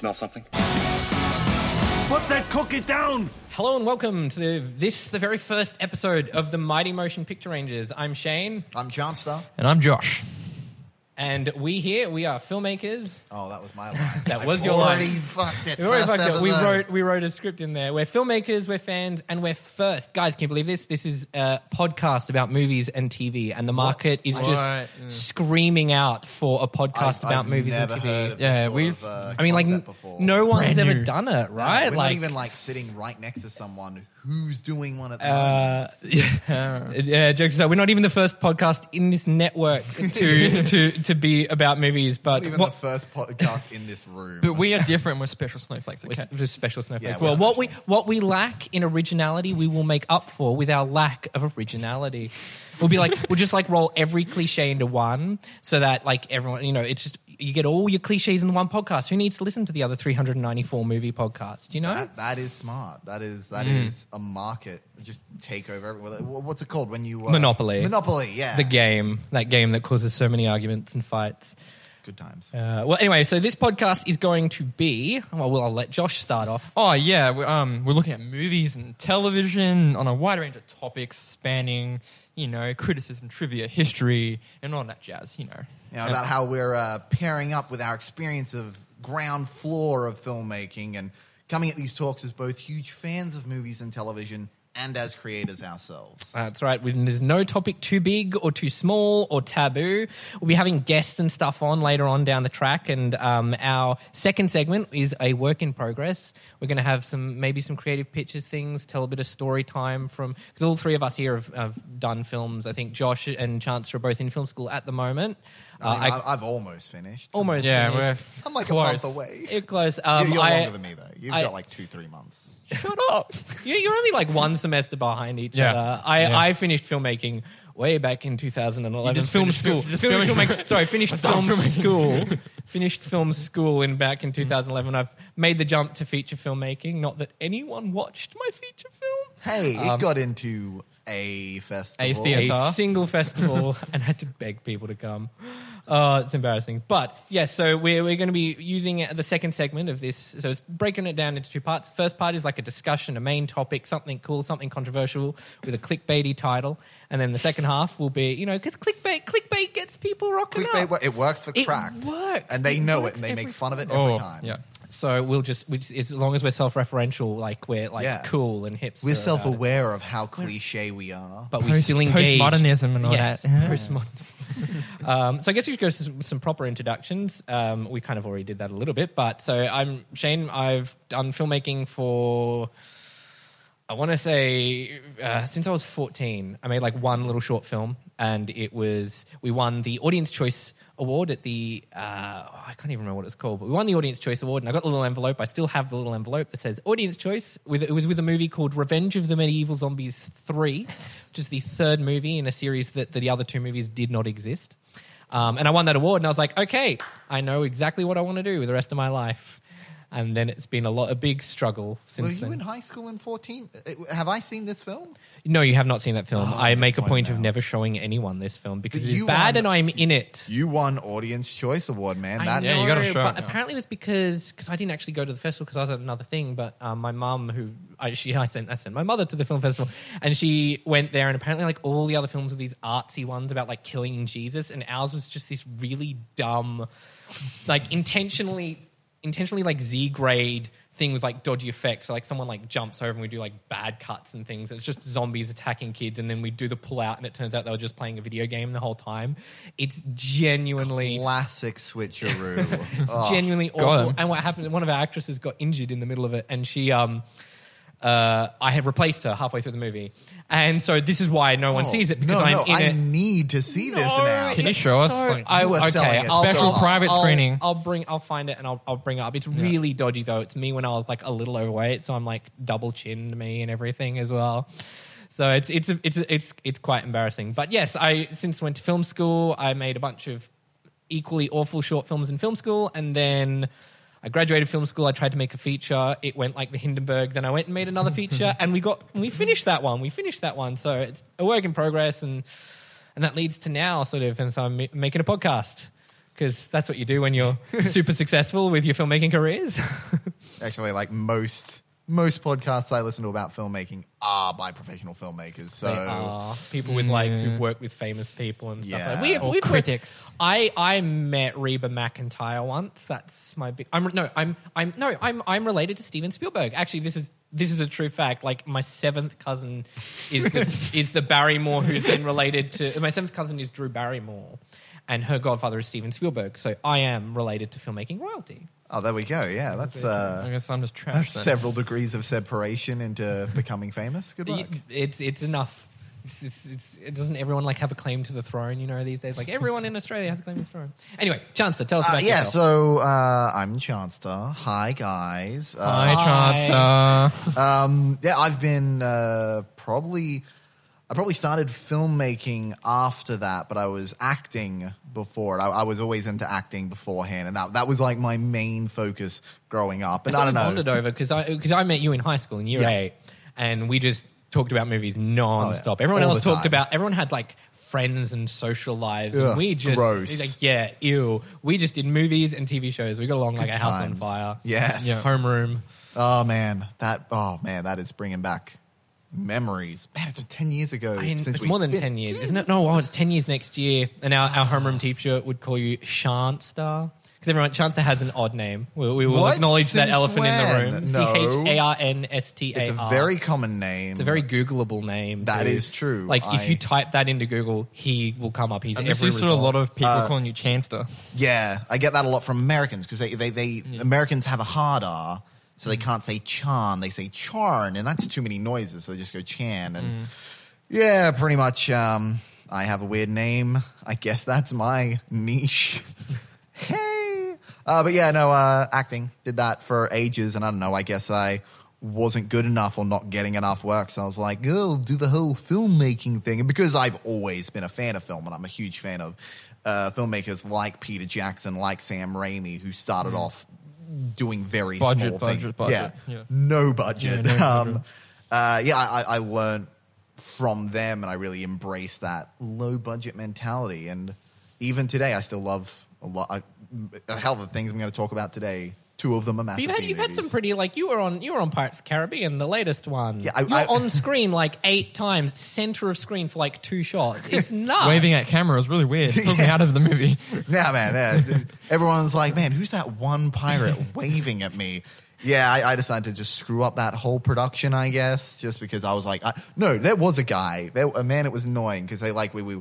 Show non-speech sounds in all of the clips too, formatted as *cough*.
smell something? Put that cookie down! Hello and welcome to the, this, the very first episode of the Mighty Motion Picture Rangers. I'm Shane, I'm John Johnstar. And I'm Josh. And we here we are filmmakers. Oh, that was my line. *laughs* That I was your already line. fucked it. We already fucked it. We wrote we wrote a script in there. We're filmmakers, we're fans, and we're first. Guys, can you believe this? This is a podcast about movies and TV, and the market is just What? Screaming out for a podcast I've- about I've movies never and heard TV. of this Yeah, sort we've- of, uh, I mean, like concept before. no one's Brand ever new. done it, No, right? We're like not even like sitting right next to someone who's doing one at the Uh, moment. *laughs* yeah, jokes aside, we're not even the first podcast in this network *laughs* to to to be about movies, but Not even what, the first podcast in this room. But we are different. We're special snowflakes. we're we're special snowflakes. Yeah, we're well, what we what we lack in originality, we will make up for with our lack of originality. We'll be like we'll just like roll every cliche into one, so that like everyone, you know, it's just you get all your cliches in one podcast. Who needs to listen to the other three hundred and ninety four movie podcasts? You know, that, that is smart. That is that is a market. Just take over. What's it called when you uh, Monopoly. Monopoly. Yeah. the game, that game that causes so many arguments and fights. Good times. Uh, well, anyway, so this podcast is going to be. Well, well I'll let Josh start off. Oh yeah, we're, um, we're looking at movies and television on a wide range of topics spanning, you know, criticism, trivia, history, and all that jazz. You know, You about how we're uh, pairing up with our experience of ground floor of filmmaking and coming at these talks as both huge fans of movies and television and as creators ourselves. That's right. There's no topic too big or too small or taboo. We'll be having guests and stuff on later on down the track. And um, our second segment is a work in progress. We're going to have some maybe some creative pictures, things, tell a bit of story time from because all three of us here have, have done films. I think Josh and Chance are both in film school at the moment. I mean, Uh, I- I, I've almost finished. almost yeah, finished. we're I'm like close. a month away. You're close. *laughs* Um, You're I- longer than me, though. You've I- got like two, three months. Shut up. You- You're only like one semester behind each Yeah. other. I, Yeah. I finished filmmaking way back in 2011. You just film finished school. film- just Finished filming- filmmaking- sorry, finished *laughs* film school. finished film school in back in 2011. I've made the jump to feature filmmaking. Not that anyone watched my feature film. Hey, Um, it got into a festival. theatre. A single festival *laughs* and had to beg people to come. Uh, it's embarrassing. But yes, so we're, we're going to be using the second segment of this. So it's breaking it down into two parts. First part is like a discussion, a main topic, something cool, something controversial with a clickbaity title. And then the second half will be, you know, because clickbait, clickbait gets people rocking Clickbait, up. it works for It cracked. works. And they It know it and they every make fun of it every oh time. yeah. So we'll just, we just, as long as we're self-referential, like we're like Yeah. cool and hipster. We're self aware of how cliche we are. but we Post- still engage. postmodernism and all yes, that. postmodernism. *laughs* um, so I guess we should go to some, some proper introductions. Um, we kind of already did that a little bit, but so I'm Shane. I've done filmmaking for. I want to say uh, since I was 14, I made like one little short film, and it was we won the Audience Choice Award at the uh, I can't even remember what it's called, but we won the Audience Choice Award, and I got the little envelope. I still have the little envelope that says Audience Choice. With it was with a movie called Revenge of the Medieval Zombies Three, which is the third movie in a series that, that the other two movies did not exist. Um, and I won that award, and I was like, okay, I know exactly what I want to do with the rest of my life. And then it's been a lot, a big struggle since. Were you then. in high school in 14? Uh, Have I seen this film? No, you have not seen that film. Oh, I make a point disappointed of never showing anyone this film because it's bad won- and I'm in it. You won Audience Choice Award, man. I That Yeah, you gotta show but it now. apparently it was because because I didn't actually go to the festival because I was at another thing. But um, my mum, who I, she, I sent I sent my mother to the film festival, and she went there, and apparently like all the other films were these artsy ones about like killing Jesus, and ours was just this really dumb, like intentionally intentionally like Z grade thing with like dodgy effects. So like someone like jumps over and we do like bad cuts and things. It's just zombies attacking kids, and then we do the pull out, and it turns out they were just playing a video game the whole time. It's genuinely classic switcheroo. *laughs* it's Oh, genuinely awful. And what happened? One of our actresses got injured in the middle of it, and she, um, uh, I had replaced her halfway through the movie, and so this is why no one oh, sees it because no, I'm no, in I it. need to see this now. Can you show us? so- Like, I, you are okay, selling it I'll, so Special hard. private I'll- screening. I'll bring. I'll find it and I'll, I'll bring it up. It's really dodgy though. It's me when I was like a little overweight, so I'm like double chinned me and everything as well. So it's it's it's it's it's quite embarrassing. But yes, I since went to film school, I made a bunch of equally awful short films in film school, and then I graduated film school. I tried to make a feature. It went like the Hindenburg. Then I went and made another feature, *laughs* and we got we finished that one. We finished that one. So it's a work in progress, and and that leads to now sort of. And so I'm making a podcast because that's what you do when you're *laughs* super successful with your filmmaking careers. *laughs* Actually, like most most podcasts I listen to about filmmaking are by professional filmmakers. So They are people with like Yeah. who've mm. worked with famous people and stuff. Yeah. Like, we have, Or we've critics. I I met Reba McEntire once. That's my big. I'm no. I'm I'm no. I'm I'm related to Steven Spielberg. Actually, this is this is a true fact. Like my seventh cousin is the, *laughs* is the Barrymore who's been related to. My seventh cousin is Drew Barrymore, and her godfather is Steven Spielberg. So I am related to filmmaking royalty. Oh, there we go. Yeah, that's uh, I uh, guess I'm just *laughs* trash. that's then. several degrees of separation into *laughs* becoming famous. Good work. It's it's enough. It's, it's, it's, it doesn't everyone like have a claim to the throne? You know these days, like everyone in Australia has a claim to the throne. Anyway, Chancellor, tell us Uh, about yeah, yourself. so uh, I'm Charnstar. Hi, guys. Uh, Hi, Hi. Chancellor. *laughs* Um, yeah, I've been uh, probably. I probably started filmmaking after that, but I was acting before. I, I was always into acting beforehand, and that that was like my main focus growing up. And That's I don't know. bonded over because I because I met you in high school in year Yeah. eight, and we just talked about movies non-stop. Oh, yeah. Everyone All else talked time. about. Everyone had like friends and social lives, Ugh, and we just gross. like yeah, ew. We just did movies and TV shows. We got along like a house on fire. Yes. yeah. homeroom. Oh man, that oh man, that is bringing back memories. Man, it's been ten years ago. I mean, since it's more than fin- 10 years, isn't it? No, oh, it's 10 years next year. And our, our homeroom teacher would call you Shantstar. Because everyone, Chancellor has an odd name. We, we will What? acknowledge that Since elephant in the when? room. No. C H A R N S T A R. It's a very common name. It's a very Googleable name. That That is is true. Like if you type that into Google, he will come up. He's And every there's used a result. lot of people Uh, calling you Chanster. Yeah, I get that a lot from Americans because they, they, they Americans have a hard R, so they can't say Chan. They say Charn, and that's too many noises, so they just go Chan. And yeah, pretty much. Um, I have a weird name. I guess that's my niche. *laughs* hey, uh, but yeah, no, uh, acting did that for ages, and I don't know. I guess I wasn't good enough or not getting enough work, so I was like, "Oh, do the whole filmmaking thing." And because I've always been a fan of film, and I'm a huge fan of uh, filmmakers like Peter Jackson, like Sam Raimi, who started off doing very. Budget, small budget, things. budget. Yeah, Yeah. no budget. Yeah, no um, uh, yeah, I, I learned from them, and I really embrace that low budget mentality. And even today, I still love a lot. I, a hell of the things I'm going to talk about today. Two of them are But massive. You've had, you've had some pretty like you were on you were on Pirates of the Caribbean, the latest one. Yeah, I- You're I- on screen like eight times, center of screen for like two shots. *laughs* It's nuts. Waving at camera is really weird. It took me out of the movie. *laughs* Yeah, man. Yeah. Everyone's like, man, who's that one pirate *laughs* waving at me? Yeah, I, I decided to just screw up that whole production, I guess, just because I was like, I, no, there was a guy, there, a man. It was annoying because they like we, we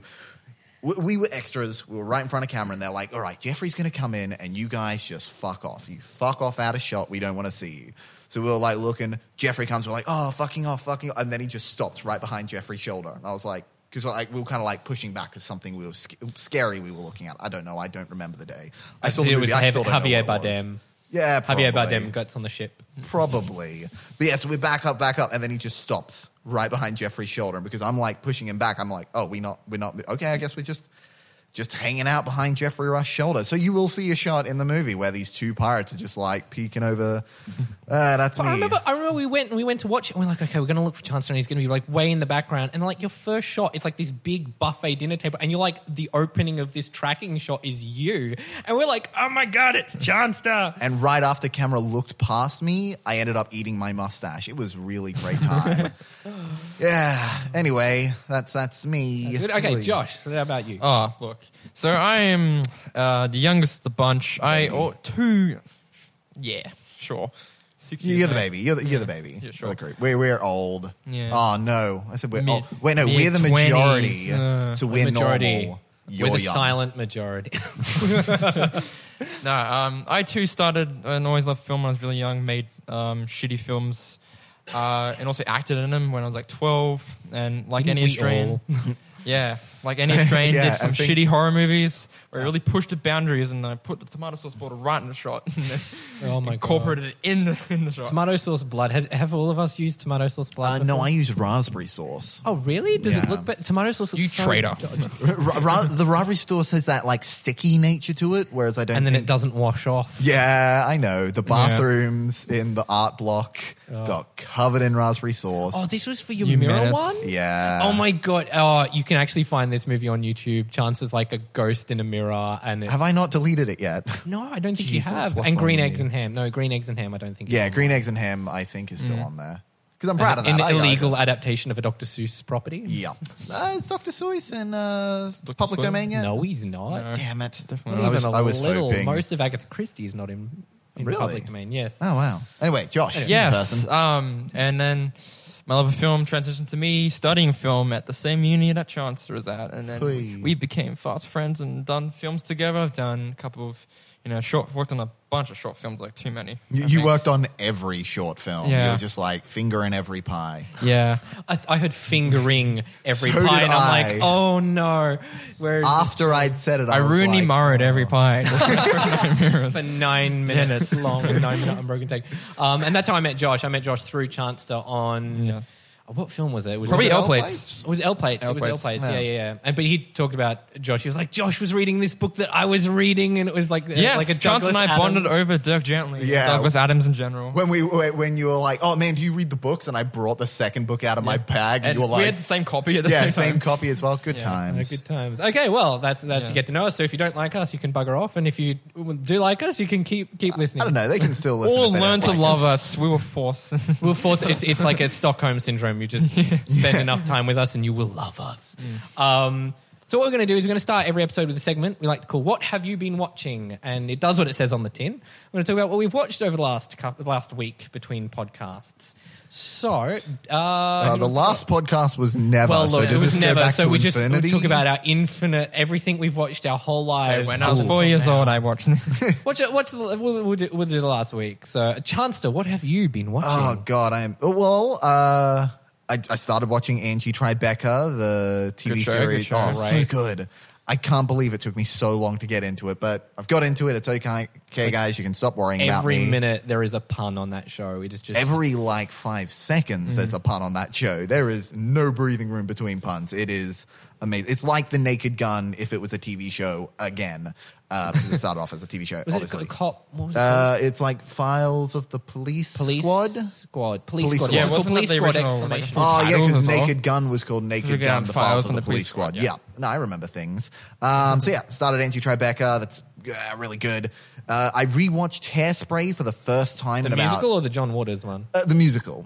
we we were extras. We were right in front of camera, and they're like, all right, Geoffrey's going to come in, and you guys just fuck off. You fuck off out of shot. We don't want to see you. So we were like looking. Geoffrey comes. We're like, oh, fucking off, fucking off. And then he just stops right behind Geoffrey's shoulder. And I was like, because like, we were kind of like pushing back because something we were sc- scary we were looking at. I don't know. I don't remember the day. I saw the it movie. was I still don't know Javier what it was. Bardem. Yeah, probably. Javier Bardem gets on the ship. Probably. But yeah, so we back up, back up, and then he just stops right behind Geoffrey's shoulder. And because I'm like pushing him back, I'm like, oh, we not, we're not. Okay, I guess we're just, just hanging out behind Geoffrey Rush's shoulder. So you will see a shot in the movie where these two pirates are just like peeking over. Uh, *laughs* that's But me. I remember, I remember we went and we went to watch it. and We're like, okay, we're gonna look for Chancellor, and he's gonna be like way in the background. And like your first shot, it's like this big buffet dinner table, and you're like, the opening of this tracking shot is you, and we're like, oh my god, it's Chancellor. and right after camera looked past me, I ended up eating my mustache. It was really great time. *laughs* yeah. Anyway, that's that's me. Good. Okay, Really. Josh, so how about you? Oh, look. So I am uh, the youngest of the bunch. I or two. Yeah, sure. Six You're years the old. baby. You're the, you're the baby. Yeah, sure. We're the group. We're, we're old. Yeah. Oh, no. I said we're Mid- old. Wait, no, we're the mid-twenties, majority. uh, so we're majority. normal. You're we're the young. silent majority. *laughs* No, um, I too started and always loved film when I was really young. Made um, shitty films, uh, and also acted in them when I was like twelve. And like Didn't any we Australian, *laughs* yeah, like any Australian, *laughs* Yeah, did some think- shitty horror movies where I really pushed the boundaries, and I put the tomato sauce bottle right in the shot, and *laughs* Oh my God. incorporated it in the in the shot. tomato sauce blood. Has, have all of us used tomato sauce blood? Uh, no. I use raspberry sauce. Oh, really? Does it look better? Tomato sauce looks You so traitor. *laughs* Ra- ra- the raspberry sauce has that like sticky nature to it, whereas I don't. and then think- it doesn't wash off. Yeah, I know the bathrooms in the art block. got covered in raspberry sauce. Oh, this was for your You mirror menace. one? yeah. Oh my god! Oh, you can actually find this movie on YouTube. Chances like a ghost in a mirror, and it's, Have I not deleted it yet? No, I don't think Jesus, you have. And green eggs and ham. No, green eggs and ham. I don't think. yeah, green eggs and ham. I think is still Mm. on there because I'm proud of that. An I- I- illegal adaptation of a Dr. Seuss property. Yeah. Uh, is Dr. Seuss in uh, public Seuss? domain yet? No, he's not. No. Damn it. Definitely Not I was, even a I was little. hoping. Most of Agatha Christie is not in, in Really? public domain. Yes. Oh, wow. Anyway, Josh. you Yes. Um, and then my love of film transitioned to me studying film at the same uni that Chancellor is at, and then Hui. we became fast friends and done films together. I've done a couple of, you know, short. Worked on a bunch of short films, like too many. You, you worked on every short film. You were just like finger in every pie. Yeah. I, I heard fingering every *laughs* So pie, did and I'm I. like, oh no. Whereas After I'd said it, I, I was ruined like, marred every oh. pie. *laughs* *laughs* for nine minutes long, nine minute unbroken take. Um, and that's how I met Josh. I met Josh through Charnstar on Yeah. What film was it? it was Probably it L L plates. It was L plates. It was L plates. plates. Yeah, Yeah. yeah, yeah. And but he talked about Josh. He was like, Josh was reading this book that I was reading, and it was like, uh, yeah, like a Chance and I Douglas bonded over Dirk Gently. Yeah. Douglas Adams in general. When we when you were like, oh man, do you read the books? And I brought the second book out of my bag, and, and you were like, we had the same copy at the yeah, same same time. copy as well. Good Yeah. Yeah, times. good times. Okay, well, that's that's Yeah. you get to know us. So if you don't like us, you can bugger off, and if you do like us, you can keep keep listening. I don't know. They can still listen. Or if they learn don't to like love us. We were forced. We'll force it's it's like a Stockholm syndrome. You just *laughs* spend enough time with us, and you will love us. Um, so what we're going to do is we're going to start every episode with a segment we like to call "What Have You Been Watching?" and it does what it says on the tin. We're going to talk about what we've watched over the last couple, last week between podcasts. So uh, Uh, the last podcast was never. well, so look, does it was this go never. back So to we just we talk about our infinite everything we've watched our whole So lives. when I was four years now. old, I watched. *laughs* Watch it. Watch the. We'll, we'll, do, we'll do the last week. So, Charnstar, what have you been watching? Oh God, I am. Well, uh, I, I started watching Angie Tribeca, the TV Good show, series. good show. oh, so good. I can't believe it took me so long to get into it, but I've got into it. It's okay, okay, guys. You can stop worrying about Every minute there is a pun on that show. It is just Every like five seconds, there's mm. a pun on that show. There is no breathing room between puns. It is amazing. It's like The Naked Gun if it was a TV show again. Uh, because it started off as a TV show, *laughs* Was it obviously. a cop? What was it called? Uh, it's like Files of the Police, Police Squad. Squad. Police, Police Squad. Squad. Yeah, Yeah, it was called wasn't Police that the Squad! original, like, Exclamation. full Oh yeah, title because as? Naked Gun was called Naked Naked Gun: Gun, The Files of the Police Squad. yeah. Yeah, no, I remember things. Um, so yeah, started Angie Tribeca. That's uh, really good. Uh, I rewatched Hairspray for the first time the in musical about or the John Waters one? uh, the musical.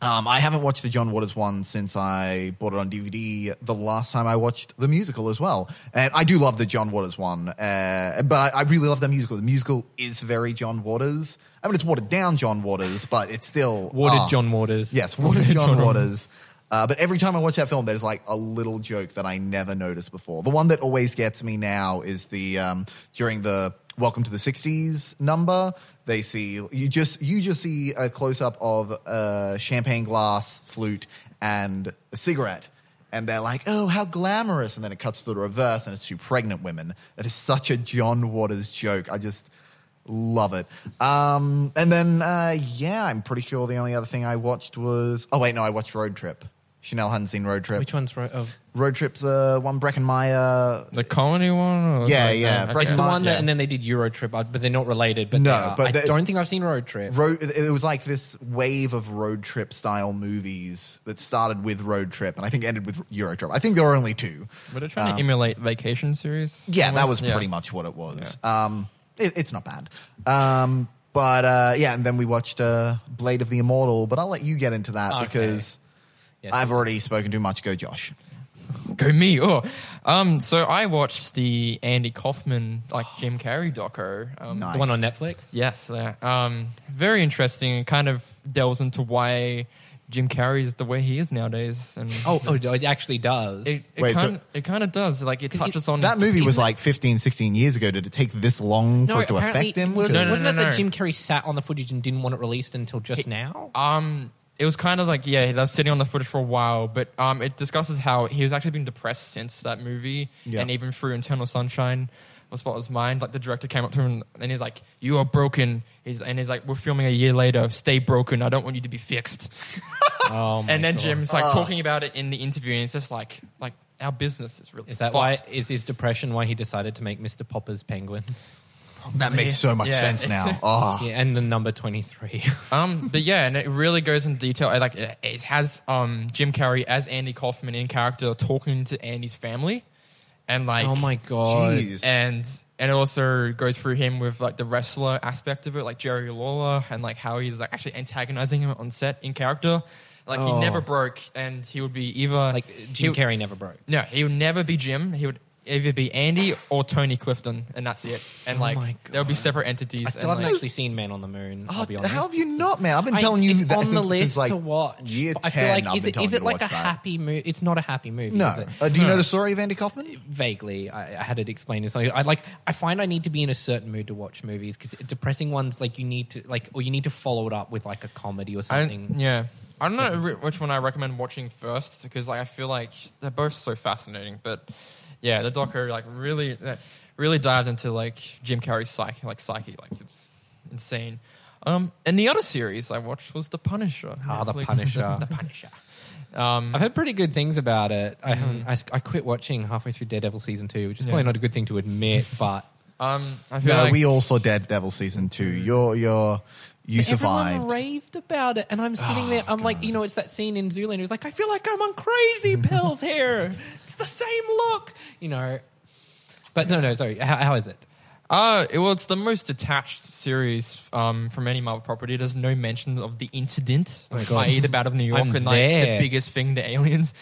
Um, I haven't watched the John Waters one since I bought it on DVD the last time I watched the musical as well. And I do love the John Waters one, uh, but I really love the musical. The musical is very John Waters. I mean, it's watered down John Waters, but it's still Watered ah. John Waters. Yes, *laughs* watered John Waters. Uh, but every time I watch that film, there's like a little joke that I never noticed before. The one that always gets me now is the um, during the Welcome to the '60s number. They see you just you just see a close up of a champagne glass, flute, and a cigarette. And they're like, "Oh, how glamorous!" And then it cuts to the reverse, and it's two pregnant women. That is such a John Waters joke. I just love it. Um, and then, uh, yeah, I'm pretty sure the only other thing I watched was. Oh wait, no, I watched Road Trip. Chanel hadn't seen Road Trip. Which one's right? Oh, Road Trip's uh, one Breckin Meyer. The comedy one? Or Yeah, like yeah, that? Break it's the Mark, one that, yeah. and then they did Euro Trip, uh, but they're not related. But No, are. but I they- don't think I've seen Road Trip. Road, it was like this wave of road trip style movies that started with Road Trip and I think ended with Euro Trip. I think there were only two. Were they trying Um, to emulate Vacation series? Yeah, that was almost? Yeah. pretty much what it was. Um, it, it's not bad. Um, but uh, yeah, and then we watched uh, Blade of the Immortal. But I'll let you get into that Okay. because Yes. I've already spoken too much. Go, Josh. Go me. Oh, um. So I watched the Andy Kaufman like Jim Carrey doco. Um, Nice. the one on Netflix. Yes. Yeah. Um. Very interesting. It kind of delves into why Jim Carrey is the way he is nowadays. And Oh, oh, it actually does. it, it Wait, so- kind it kind of does. Like it touches on That movie was like 15, 16 years ago. Did it take this long for it to apparently- affect him? Was, No, no, wasn't no, it no. that Jim Carrey sat on the footage and didn't want it released until just now? Um, it was kind of like yeah, he was sitting on the footage for a while, but um, it discusses how he was actually been depressed since that movie, Yeah. and even through Eternal Sunshine was what was mine. Like the director came up to him and he's like, "You are broken." He's and he's like, "We're filming a year later. Stay broken. I don't want you to be fixed." *laughs* Oh, my and then God. Jim's like talking about it in the interview, and it's just like like our business is really Is that fucked. why? Is his depression why he decided to make Mr. Popper's penguins? That makes so much Yeah, sense it's- now. Oh, *laughs* Yeah, and the number 23. *laughs* Um, but yeah, and it really goes in detail. I Like it, it has um Jim Carrey as Andy Kaufman in character talking to Andy's family, and like oh my god. Jeez. and and it also goes through him with like the wrestler aspect of it, like Jerry Lawler, and like how he's like actually antagonizing him on set in character. Like he Oh. never broke, and he would be either Like Jim he, Carrey never broke. No, he would never be Jim. He would either be Andy or Tony Clifton, and that's it. And Oh like my there would be separate entities. I still and, haven't like, actually seen Man on the Moon. I'll Oh, be honest. how have you not, man? I've been I- telling you it's that on since, the since, list like to watch. year but I 10. feel like I've is been it telling is you it to like a watch that. happy movie? It's not a happy movie. No. Is it? Uh, do you No. know the story of Andy Kaufman? Vaguely, I, I had it explained. It's like I like. I find I need to be in a certain mood to watch movies because depressing ones like you need to like, or you need to follow it up with like a comedy or I, something. yeah. I don't know re- which one I recommend watching first because like I feel like they're both so fascinating. But yeah, the doco like really uh, really dived into like Jim Carrey's psyche, like psyche, like it's insane. Um, and the other series I watched was The Punisher. Ah, The Punisher. *laughs* the Punisher. Um, I've heard pretty good things about it. I haven't. I, I quit watching halfway through Daredevil season two, which is probably not a good thing to admit, but um, I feel No, like we all saw Daredevil season two. You're you're you survived. Everyone raved about it, and I'm sitting Oh, there. I'm like, you know, it's that scene in Zoolander. It's like, I feel like I'm on crazy pills here. *laughs* It's the same look, you know. But no, no, sorry. How, how is it? Uh, well, it's the most detached series um, from any Marvel property. There's no mention of the incident, Oh my God. i.e., the Battle of New York, I'm and like there. the biggest thing, the aliens.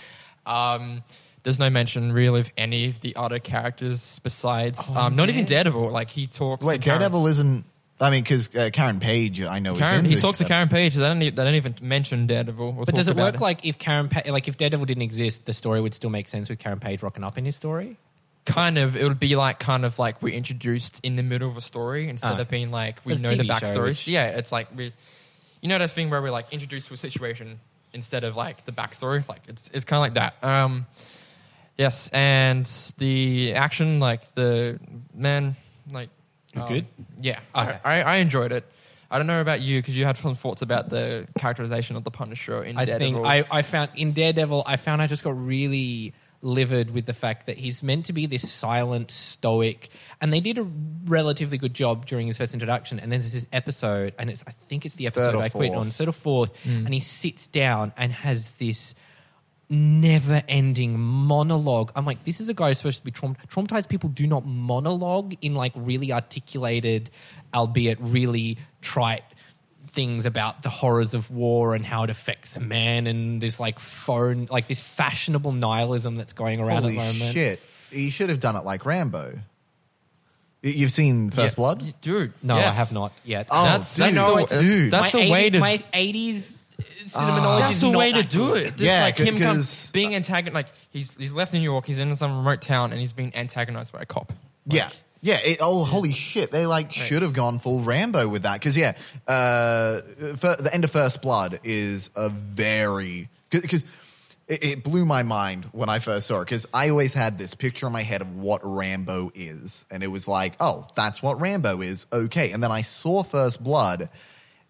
Um, there's no mention really of any of the other characters besides, Oh, um, not even. Daredevil. Like he talks. Wait, to Karen, Daredevil isn't. I mean, because uh, Karen Page, I know, Karen, is in he this talks to. Karen Page. They don't, e- they don't even mention Daredevil. or But does it about work like if Karen, pa- like if Daredevil didn't exist, the story would still make sense with Karen Page rocking up in his story? kind of? It would be like kind of like we're introduced in the middle of a story instead Ah. of being like we It's know the TV show, backstory. which- Yeah, it's like we, you know, that thing where we're like introduced to a situation instead of like the backstory. Like it's it's kind of like that. Um, yes, and the action, like the man, like It's um, good? Yeah, Okay. I, I, I enjoyed it. I don't know about you because you had some thoughts about the characterization of the Punisher in I Daredevil. think I, I found in Daredevil, I found I just got really livid with the fact that he's meant to be this silent, stoic, and they did a relatively good job during his first introduction. And then there's this episode, and it's I think it's the episode I quit on fourth. third or fourth, and he sits down and has this never-ending monologue. I'm like, this is a guy who's supposed to be traum- traumatized. People do not monologue in like really articulated, albeit really trite things about the horrors of war and how it affects a man and this like phone, like this fashionable nihilism that's going around Holy at the moment. shit! you should have done it like Rambo. You've seen First Yeah, Blood? dude. No, yes. I have not yet. Oh, That's dude, that's the, dude. it's- that's my the 80 way to my 80s cinemanology That's is the not way to that do good. it. Just Yeah, like him come, 'cause- being antagonized. Like he's he's left New York. He's in some remote town, and he's being antagonized by a cop. Yeah. Yeah. It, oh, holy shit! They like should have gone full Rambo with that because yeah, uh, fir- the end of First Blood is a very because it, it blew my mind when I first saw it because I always had this picture in my head of what Rambo is, and it was like, oh, that's what Rambo is. Okay, and then I saw First Blood.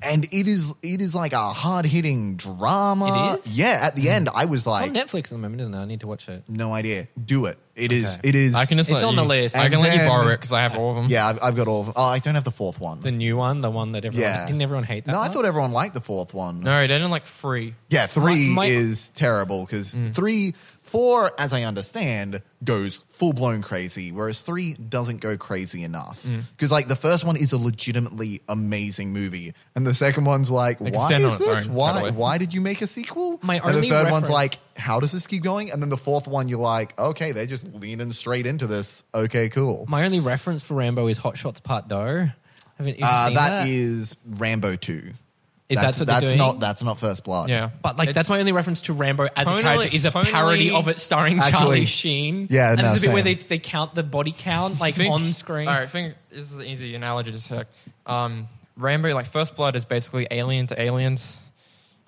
And it is it is like a hard hitting drama. It is? Yeah, at the hmm. end I was It's like, on Netflix at the moment, isn't it? I need to watch it. no idea. Do it. It is. Okay. It is. I can just It's let on you, the list. I can And let you then- borrow it because I have all of them. Yeah, I've, I've got all. Of, them. oh, I don't have the fourth one. The new one, the one that everyone Yeah. didn't everyone hate that. no, I one? thought everyone liked the fourth one. No, they didn't like free. Yeah, three My- my- is terrible because mm. three, four, as I understand, goes full blown crazy, whereas three doesn't go crazy enough. Because like the first one is a legitimately amazing movie, and the second one's like, can why stand on is its this? own, Why? Why did you make a sequel? My and the only third one's like, how does this keep going? And then the fourth one, you're like, okay, they're just leaning straight into this. Okay, cool. My only reference for Rambo is Hot Shots Part Deux. Haven't you Uh, seen that that? is Rambo two. Is that's that what that's doing? not that's not First Blood. Yeah, But like It's- that's my only reference to Rambo as Tonally- a character is a parody tonally- of it starring Actually- Charlie Sheen. Yeah, and no, there's a bit where they, same. they count the body count *laughs* like Think- on screen. All right, think this is an easy analogy to say. Um, Rambo, like First Blood, is basically Alien to Aliens.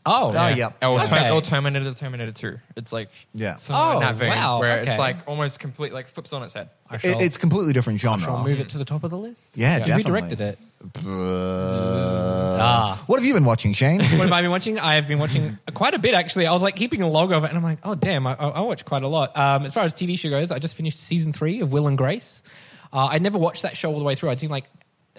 Oh, Oh, yeah. Or, Okay. Ter- or Terminator Terminator Two. It's like Yeah. something Oh, in that vein wow, where okay. it's like almost complete, like flips on its head. I It- shall, it's completely different genre. shall move it to the top of the list. Yeah, Who definitely. directed it? Uh, Ah. What have you been watching, Shane? *laughs* What have I been watching? I have been watching quite a bit actually. I was like keeping a log of it, and I'm like, oh damn, I, I I watch quite a lot. Um, as far as TV show goes, I just finished season three of Will and Grace. Uh, I never watched that show all the way through. I'd seen like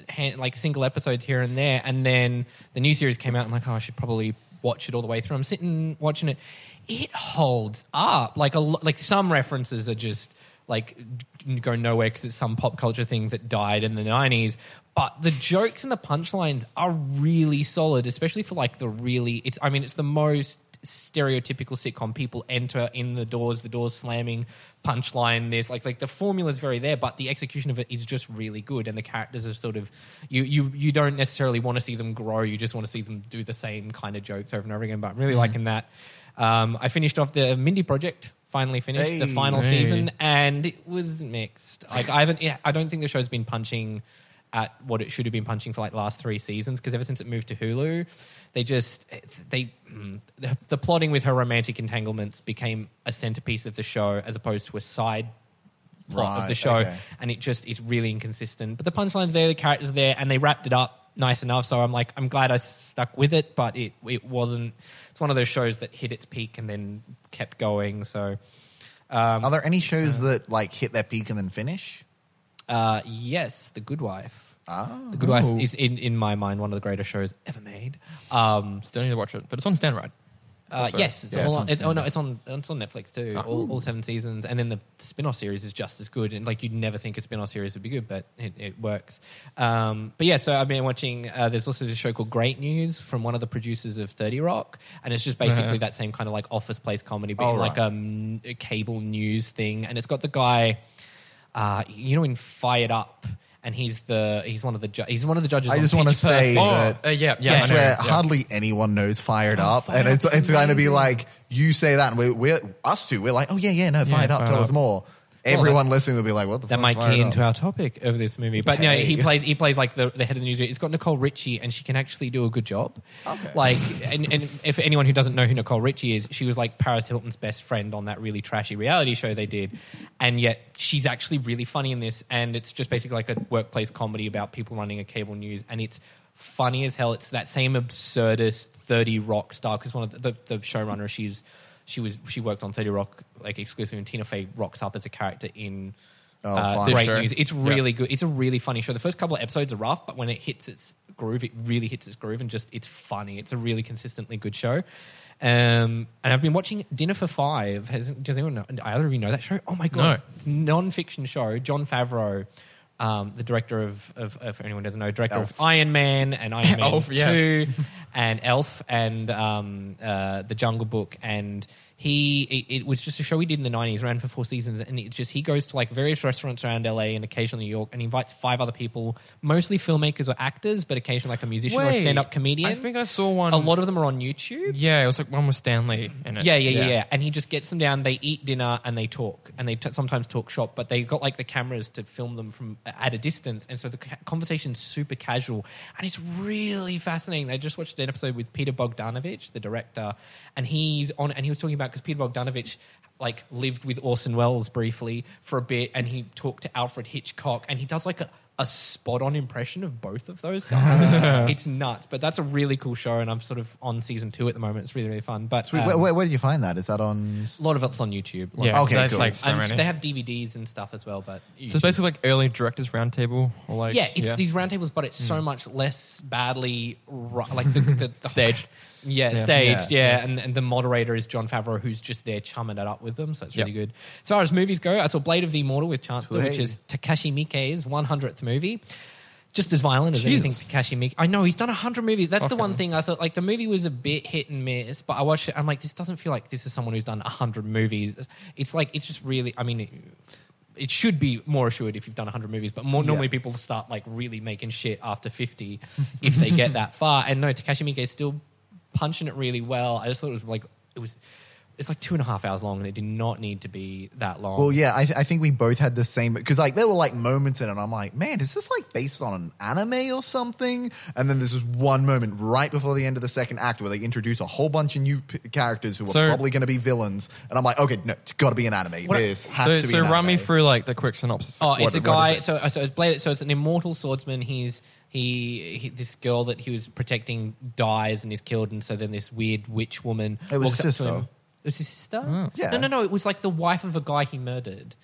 hand, like single episodes here and there, and then the new series came out. I'm like, oh, I should probably watch it all the way through. I'm sitting watching it. It holds up. Like a like some references are just like go nowhere because it's some pop culture thing that died in the 90s. But the jokes and the punchlines are really solid, especially for like the really. It's I mean it's the most stereotypical sitcom. People enter in the doors, the doors slamming, punchline. There's like like the formula is very there, but the execution of it is just really good, and the characters are sort of you you you don't necessarily want to see them grow. You just want to see them do the same kind of jokes over and over again. But I'm really liking that. Um, I finished off the Mindy project. Finally finished the final Hey. season, and it was mixed. Like I haven't. I don't think the show's been punching at what it should have been punching for like the last three seasons because ever since it moved to Hulu, they just they mm, the, plotting with her romantic entanglements became a centerpiece of the show as opposed to a side plot of the show, okay. and it just is really inconsistent. But the punchlines there, the characters are there, and they wrapped it up nice enough. So I'm like, I'm glad I stuck with it, but it it wasn't. It's one of those shows that hit its peak and then kept going. So. Um, Are there any shows that like hit their peak and then finish? Uh, yes, The Good Wife. Ah. The Good Wife is, in, in my mind, one of the greatest shows ever made. Um, Still need to watch it, but it's on Stan Right. uh, Also- yes, it's, Yeah, all it's on, on it's, oh no, it's on it's on Netflix too. Ah. All, all seven seasons, and then the, the spin-off series is just as good. And like you'd never think a spin-off series would be good, but it, it works. Um, but yeah, so I've been watching. Uh, there's also this show called Great News from one of the producers of Thirty Rock, and it's just basically Uh-huh. that same kind of like office place comedy, but Oh, in like right. um, a cable news thing. And it's got the guy, uh, you know, in Fired Up. And he's the he's one of the ju- he's one of the judges. I on just wanna Pitch say Perfect. that- Oh, uh, yeah, yeah. Yeah, I know. swear, Yeah. hardly anyone knows Fired Up, Fired and it's Up's it's going to be like you say that, and we're, we're us two. We're like, oh yeah, yeah, no, Fired Up. Fired Tell us Up. more. Everyone listening will be like, what the that fuck? might key into our topic of this movie. But no, he plays he plays like the, the head of the news. It's got Nicole Richie, and she can actually do a good job. Okay. Like, and, and if anyone who doesn't know who Nicole Richie is, she was like Paris Hilton's best friend on that really trashy reality show they did, and yet she's actually really funny in this. And it's just basically like a workplace comedy about people running a cable news, and it's funny as hell. It's that same absurdist Thirty Rock style because one of the, the, the showrunner she's she was she worked on Thirty Rock like exclusively, and Tina Fey rocks up as a character in Oh, uh, fine. the Great Sure. News. It's Yeah. really good. It's a really funny show. The first couple of episodes are rough, but when it hits its groove, it really hits its groove and just it's funny. It's a really consistently good show. Um, and I've been watching Dinner for Five. Has, does anyone know? Either of you know that show? Oh my god, No. it's a non-fiction show. Jon Favreau, um, the director of, of, for anyone doesn't know, director Elf. of Iron Man and Iron *laughs* Man Elf, yeah. Two, and Elf and um, uh, the Jungle Book and. He it, it was just a show he did in the nineties, ran for four seasons, and it just he goes to like various restaurants around LA and occasionally New York, and he invites five other people, mostly filmmakers or actors, but occasionally like a musician or a stand up comedian. I think I saw one. a lot of them are on YouTube. Yeah, it was like one with Stanley in it. Yeah, yeah, yeah, yeah. And he just gets them down. They eat dinner and they talk, and they t- sometimes talk shop. But they got like the cameras to film them from at a distance, and so the conversation's super casual, and it's really fascinating. I just watched an episode with Peter Bogdanovich, the director, and he's on, and he was talking about because Peter Bogdanovich like lived with Orson Welles briefly for a bit, and he talked to Alfred Hitchcock, and he does like a. A spot on impression of both of those guys. *laughs* it's nuts, but that's a really cool show, and I'm sort of on season two at the moment. It's really, really fun. But um, where, where, where did you find that? Is that on? a lot of it's on YouTube. A lot Yeah, Okay, that's cool. like so and many. they have DVDs and stuff as well. But so it's basically like early directors roundtable or like yeah, it's these roundtables, but it's so much less badly ru- like the, the, the Staged. *laughs* Yeah, Yeah. staged. Yeah. Yeah, And, and the moderator is Jon Favreau, who's just there chumming it up with them. So it's really Yep. good. As far as movies go, I saw Blade of the Immortal with Chancellor, Hey. which is Takashi Miike's 100th movie. Just as violent as Jesus. anything Takashi Miike. I know he's done 100 movies. That's the one thing I thought. Like the movie was a bit hit and miss, but I watched it. I'm like, this doesn't feel like this is someone who's done 100 movies. It's like it's just really. I mean. It, it should be more assured if you've done 100 movies, but more normally Yeah. people start like really making shit after 50 *laughs* if they get that far. And no, Takashi Miike is still punching it really well. I just thought it was like it was. It's like two and a half hours long, and it did not need to be that long. Well, yeah, I, I think we both had the same because like there were like moments in it. I'm like, man, is this like based on an anime or something? And then there's this one moment right before the end of the second act where they introduce a whole bunch of new p- characters who are So- probably going to be villains, and I'm like, okay, no, it's got to be an anime. What- this has So, to be. so an run me through like the quick synopsis. Oh, What- it's a what guy. it? So, so it's Blade. So it's an immortal swordsman. He's he, he this girl that he was protecting dies and is killed, and so then this weird witch woman. It was walks his up to him. sister. It was his sister. Oh. Yeah. No, no, no. It was like the wife of a guy he murdered.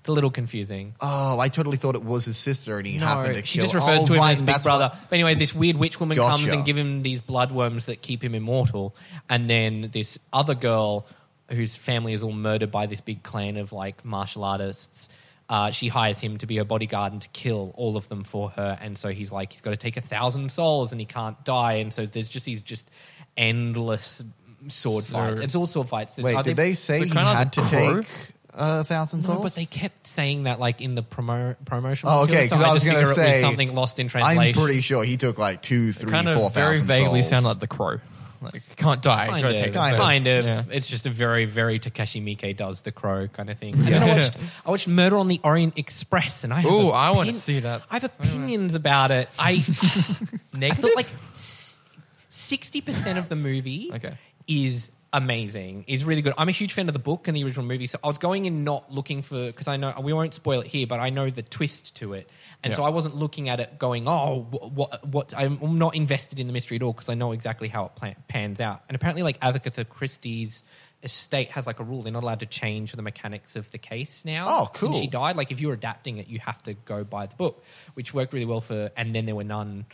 It's a little confusing. Oh, I totally thought it was his sister, and he No, happened to she kill. just refers oh, to him right, as and Big that's Brother. what- But anyway, this weird witch woman comes and give him these bloodworms that keep him immortal, and then this other girl whose family is all murdered by this big clan of like martial artists. Uh, she hires him to be her bodyguard and to kill all of them for her, and so he's like he's got to take a thousand souls and he can't die, and so there's just these just endless sword So- fights. It's all sword fights. Wait, Are did they say so he kinda had to Crow? take a thousand No, souls? but they kept saying that like in the promo promotion. Oh, material, okay, so 'cause I was gonna figure it was say, something lost in translation. I'm pretty sure he took like two, three, kind of very vaguely souls. sound like the crow. Like can't die. It's kind gotta of, take kind kind, of. of. Yeah. It's just a very, very Takashi Miike does the crow kind of thing. And then I watched, I watched Murder on the Orient Express, and I oh, Ooh, I wanna see that. I have opinions about it. I, *laughs* I thought like sixty percent of the movie Okay. is amazing. Is really good. I'm a huge fan of the book and the original movie, so I was going in not looking for because I know we won't spoil it here, but I know the twist to it, and so I wasn't looking at it going, oh, what, what, what I'm not invested in the mystery at all because I know exactly how it pans out. And apparently, like Agatha Christie's estate has like a rule they're not allowed to change the mechanics of the case now. Oh, Since cool. she died, like if you're adapting it, you have to go by the book, which worked really well for. And then there were none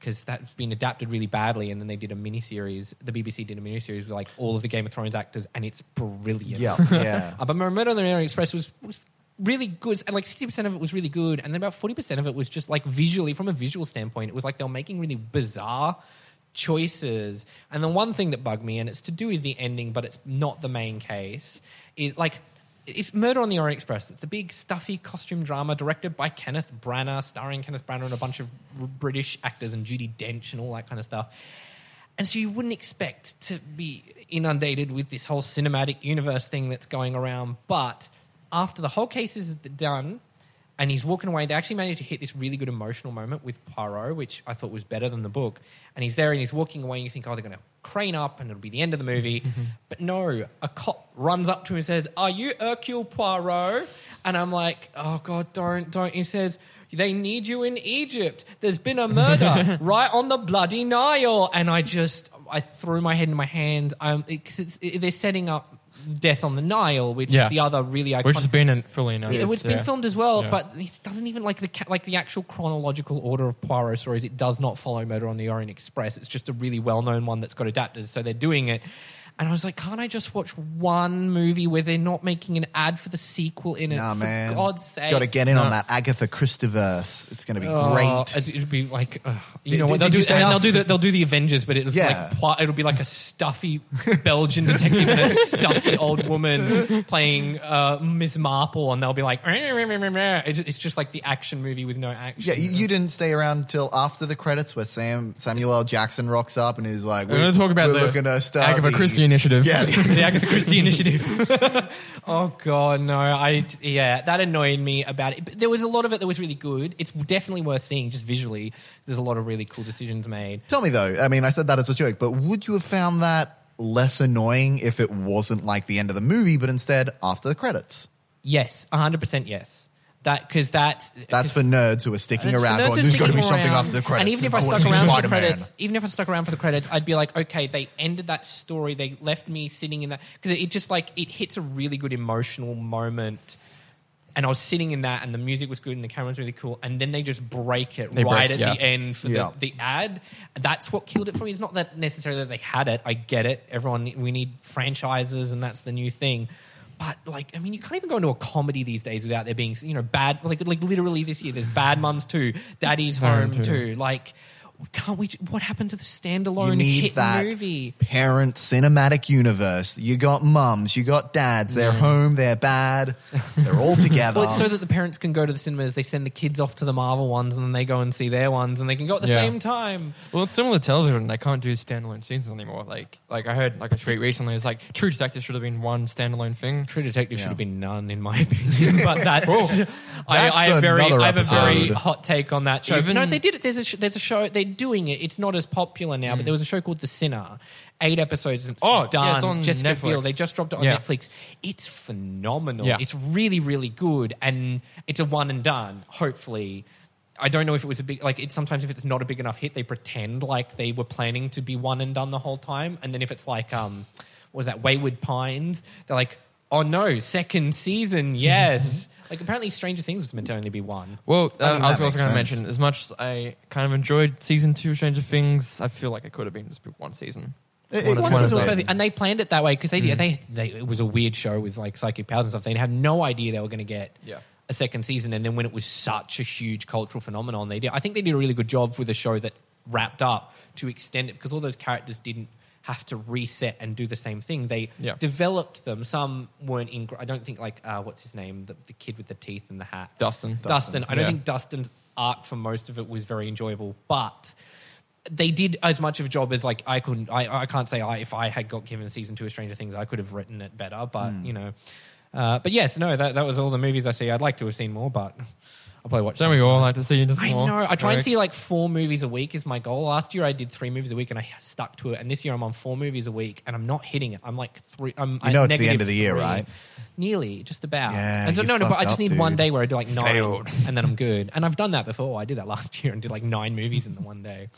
because that's been adapted really badly. And then they did a miniseries. The BBC did a miniseries with like all of the Game of Thrones actors, and it's brilliant. Yeah, *laughs* yeah. Uh, but Murder on the Orient Express was, was really good. And like 60% of it was really good. And then about 40% of it was just like visually, from a visual standpoint, it was like they were making really bizarre choices. And the one thing that bugged me, and it's to do with the ending, but it's not the main case, is like. It's Murder on the Orient Express. It's a big, stuffy costume drama directed by Kenneth Branagh, starring Kenneth Branagh and a bunch of British actors and Judi Dench and all that kind of stuff. And so you wouldn't expect to be inundated with this whole cinematic universe thing that's going around. But after the whole case is done and he's walking away, they actually managed to hit this really good emotional moment with Poirot, which I thought was better than the book. And he's there and he's walking away, and you think, oh, they're going to crane up and it'll be the end of the movie. *laughs* but no, a cop runs up to him and says, Are you Hercule Poirot? And I'm like, Oh, God, don't, don't. He says, they need you in Egypt. There's been a murder *laughs* right on the bloody Nile. And I just, I threw my head in my hands. Um, because it's, it, they're setting up Death on the Nile, which Yeah. is the other really iconic. Which has been in, fully announced. Was been yeah. filmed as well, Yeah. but it doesn't even like the like the actual chronological order of Poirot stories. It does not follow Murder on the Orient Express. It's just a really well known one that's got adapted. So they're doing it, and I was like, can't I just watch one movie where they're not making an ad for the sequel in it? Nah, for man. God's sake, Got to get in on that Agatha Christieverse. It's going to be Oh, great. It'd be like, uh, you Did- know what they'll you do? they'll do the, the- they'll do the Avengers, but it'll Yeah. like it'll be like a stuffy Belgian detective and a *laughs* stuffy old woman playing uh, Miss Marple, and they'll be like, it's it's just like the action movie with no action. Yeah, you, you didn't stay around till after the credits where Sam Samuel L. Jackson rocks up and is like, We're going to talk about we're the looking to start Agatha Christie initiative. Yeah, *laughs* the Agatha Christie initiative. *laughs* oh god, no! I yeah, that annoyed me about it. But there was a lot of it that was really good. It's definitely worth seeing just visually. There's a lot of really cool decisions made. Tell me though, I mean, I said that as a joke, but would you have found that less annoying if it wasn't like the end of the movie, but instead after the credits? Yes, hundred percent. Yes, that because that That's for nerds who are sticking around going, there's got to be something around. after the credits. And even if I wanna stuck see around for the credits, even if I stuck around for the credits, I'd be like, okay, they ended that story. They left me sitting in that because it just like it hits a really good emotional moment. And I was sitting in that, and the music was good, and the camera was really cool. And then they just break it They right break, at yeah. the end for Yeah. the, the ad. That's what killed it for me. It's not that necessarily that they had it. I get it. Everyone, we need franchises, and that's the new thing. But like, I mean, you can't even go into a comedy these days without there being, you know, bad. Like, like literally this year, there's Bad Mums too, Daddy's Home Home too. too. Like, can't we? What happened to the you standalone need hit that movie? parent cinematic universe. You got mums, you got dads. They're home, they're bad, they're all *laughs* together. Well, it's so that the parents can go to the cinemas. They send the kids off to the Marvel ones, and then they go and see their ones, and they can go at the Yeah. same time. Well, it's similar to television. They can't do standalone seasons anymore. Like, like I heard like a tweet recently. It's like True Detective should have been one standalone thing. True Detective Yeah. should have been none, in my *laughs* opinion. But *laughs* that's, I, That's I have very, another I have a very hot take on that show. Even- no, they did it. There's a sh- there's a show. They're doing it. It's not as popular now, but there was a show called The Sinner. Eight episodes. It's Oh, yeah, done. it's on Jessica Netflix. Biel. They just dropped it on Yeah. Netflix. It's phenomenal. Yeah. It's really, really good, and it's a one and done. Hopefully. I don't know if it was a big like. It's sometimes if it's not a big enough hit, they pretend like they were planning to be one and done the whole time, and then if it's like um, what was that Wayward Pines? They're like, Oh no, second season, yes. *laughs* like apparently Stranger Things was meant to only be one. Well, uh, I I, was that also makes going to sense. mention, as much as I kind of enjoyed season two of Stranger Things, I feel like it could have been just one season. It- One it- of- One one season was the- perfect, and they planned it that way because they, they they it was a weird show with like psychic powers and stuff. They had no idea they were going to get Yeah. a second season, and then when it was such a huge cultural phenomenon, they did. I think they did a really good job with a show that wrapped up to extend it because all those characters didn't have to reset and do the same thing. They Yeah. developed them. Some weren't in. I don't think like uh, what's his name, the, the kid with the teeth and the hat, Dustin. Dustin. I don't Yeah. think Dustin's arc for most of it was very enjoyable, but they did as much of a job as like I couldn't. I, I can't say I if I had got given season two of Stranger Things, I could have written it better. But Hmm. you know, uh, but yes, no, that that was all the movies I see. I'd like to have seen more, but I'll probably watch. Don't we all tonight. like to see this I more? know. I try and Eric? see like four movies a week is my goal. Last year I did three movies a week and I stuck to it. And this year I'm on four movies a week and I'm not hitting it. I'm like three. I'm You know at it's the end of the year, negative right? Nearly, just about. Yeah, and so, you no, no, but I just up, need one dude. day where I do like nine, Failed. *laughs* and then I'm good. And I've done that before. I did that last *laughs* year and did like nine movies in the one day.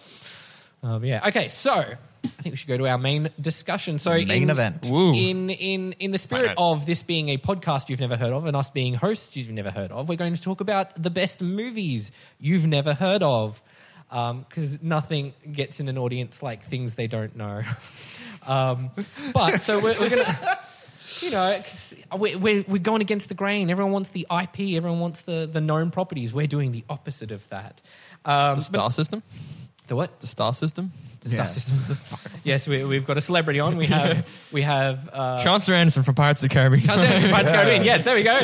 Um, yeah. Okay. So I think we should go to our main discussion. So Main in, event. Woo. in in in the spirit of this being a podcast you've never heard of and us being hosts you've never heard of, we're going to talk about the best movies you've never heard of. Because nothing gets in an audience like things they don't know. *laughs* um, but so we're, we're gonna. You know, 'cause we're, we're, we're going against the grain. Everyone wants the IP. Everyone wants the, the known properties. We're doing the opposite of that. Um, The star system? The what? The star system? The star Yeah. system. yes, we, we've got a celebrity on. We have *laughs* we have uh, Charnstar Anderson from Pirates of the Caribbean. Chance Anderson, Pirates of the Caribbean. *laughs* Yes, there we go.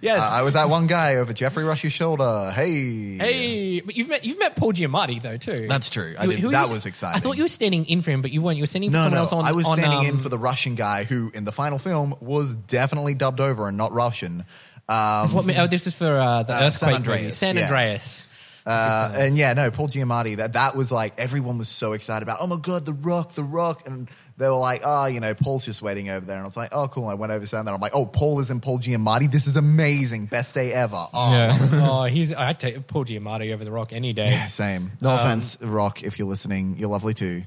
Yes. Uh, I was that one guy over Geoffrey Rush's shoulder. Hey. hey, but you've met you've met Paul Giamatti though too. That's true. I Who- did- who that you- was exciting. I thought you were standing in for him, but you weren't. You were standing for No, someone no. else on. No, I was on, standing in um, for the Russian guy who, in the final film, was definitely dubbed over and not Russian. Um, What, oh, this is for uh, the Uh, San earthquake movie. Andreas, San yeah. Andreas. Uh, and yeah, no, Paul Giamatti. That that was like everyone was so excited about. Oh my god, the Rock, the Rock, and they were like, oh, you know, Paul's just waiting over there, and I was like, oh, cool. I went over to that, I'm like, oh, Paul is in Paul Giamatti. This is amazing, best day ever. Oh, Yeah. *laughs* oh, he's. I'd take Paul Giamatti over the Rock any day. yeah, same. No Um, offense, Rock, if you're listening, you're lovely too.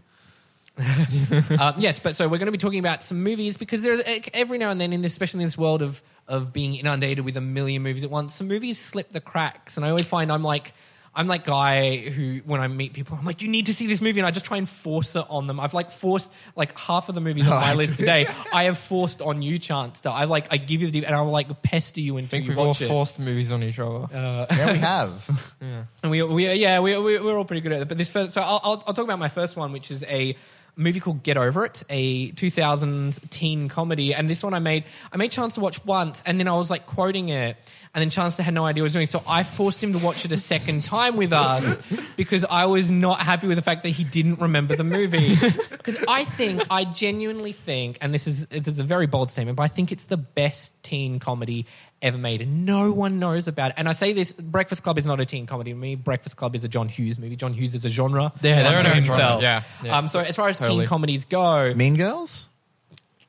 *laughs* um, yes, but so we're going to be talking about some movies because there's every now and then, in this, especially in this world of of being inundated with a million movies at once, some movies slip the cracks, and I always find I'm like. I'm that guy who, when I meet people, I'm like, you need to see this movie, and I just try and force it on them. I've like forced like half of the movies on my *laughs* list today. I have forced on you, Chance. I like, I give you the, and I will like pester you I until think you we've all watch it. forced movies on each other. Uh, *laughs* yeah, we have. *laughs* And we, we yeah, we, we, we're all pretty good at it. But this first, so I'll, I'll, I'll talk about my first one, which is a movie called Get Over It, a 2000s teen comedy. And this one I made, I made Chance to watch once, and then I was like quoting it, and then Chance had no idea what he was doing. So I forced him to watch it a second time with us because I was not happy with the fact that he didn't remember the movie. *laughs* Because I think, I genuinely think, and this is this is a very bold statement, but I think it's the best teen comedy ever made, and no one knows about it. And I say this: Breakfast Club is not a teen comedy to me. Breakfast Club is a John Hughes movie. John Hughes is a genre. Yeah, they're unto a genre. himself. Yeah, yeah. Um, so as far as Totally. teen comedies go, mean Girls.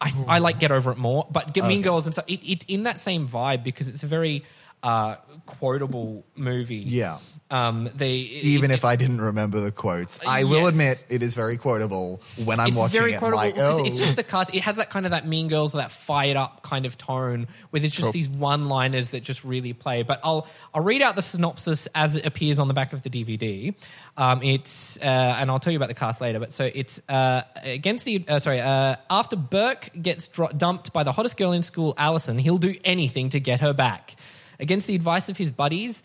I, I like Get Over It more, but Get Mean Girls and stuff. It, it's in that same vibe because it's a very uh, quotable movie. Yeah. Um, they Even if I didn't remember the quotes, I will admit it is very quotable when I'm it's watching very it. quotable like, oh. it's just the cast. It has that kind of that Mean Girls, that fired up kind of tone, where there's just Cool. these one-liners that just really play. But I'll I'll read out the synopsis as it appears on the back of the DVD. Um, it's uh, and I'll tell you about the cast later. But so it's uh, against the uh, sorry uh, after Burke gets dro- dumped by the hottest girl in school, Allison, he'll do anything to get her back. Against the advice of his buddies.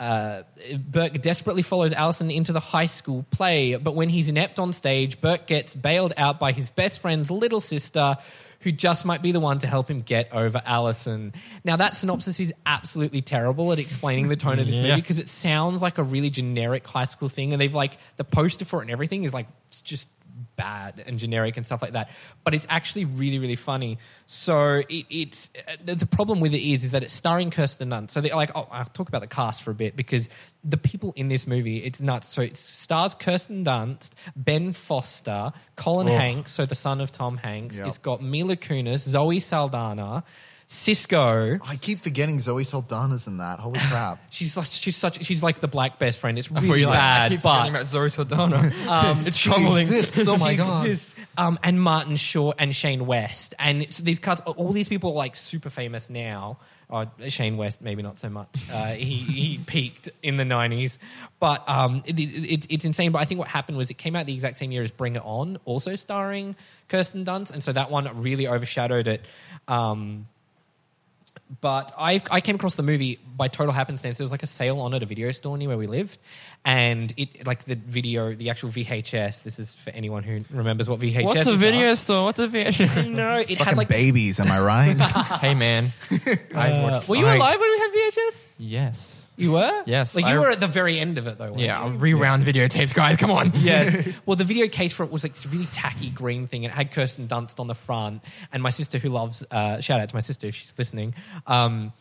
Uh, Burke desperately follows Allison into the high school play, but when he's inept on stage, Burke gets bailed out by his best friend's little sister, who just might be the one to help him get over Allison. Now, that synopsis is absolutely terrible at explaining the tone of this Yeah. movie because it sounds like a really generic high school thing, and they've like the poster for it and everything is like just bad and generic and stuff like that. But it's actually really, really funny. So it, it's uh, the, the problem with it is, is that it's starring Kirsten Dunst. So they're like, oh, I'll talk about the cast for a bit because the people in this movie, it's nuts. So it stars Kirsten Dunst, Ben Foster, Colin. Hanks, so the son of Tom Hanks. Yep. It's got Mila Kunis, Zoe Saldana. Sisqo. I keep forgetting Zoe Saldana's in that. Holy *laughs* crap! She's like she's such she's like the black best friend. It's really you were like, I keep but forgetting about Zoe Saldana. *laughs* it's She troubling. exists. Oh *laughs* my She god! exists. Um, and Martin Short and Shane West, and it's, these cast, all these people are like super famous now. Uh, Shane West, maybe not so much. Uh, he, he peaked in the '90s, but um, it, it, it's insane. But I think what happened was it came out the exact same year as Bring It On, also starring Kirsten Dunst, and so that one really overshadowed it. Um, but I I came across the movie by total happenstance. There was like a sale on at a video store near where we lived, and it like the video, the actual VHS. This is for anyone who remembers what VHS. What's a video are. store? What's a VHS? No, it Fucking had like. babies, am I right? *laughs* hey man, *laughs* Uh, were you alive when we had VHS? Yes. You were. Yes, Like you I- were at the very end of it though. weren't Yeah, you? I'll rewound videotapes, guys. Come on. Yes. *laughs* Well, the video case for it was like this really tacky green thing, and it had Kirsten Dunst on the front. And my sister, who loves, uh, shout out to my sister if she's listening. Um,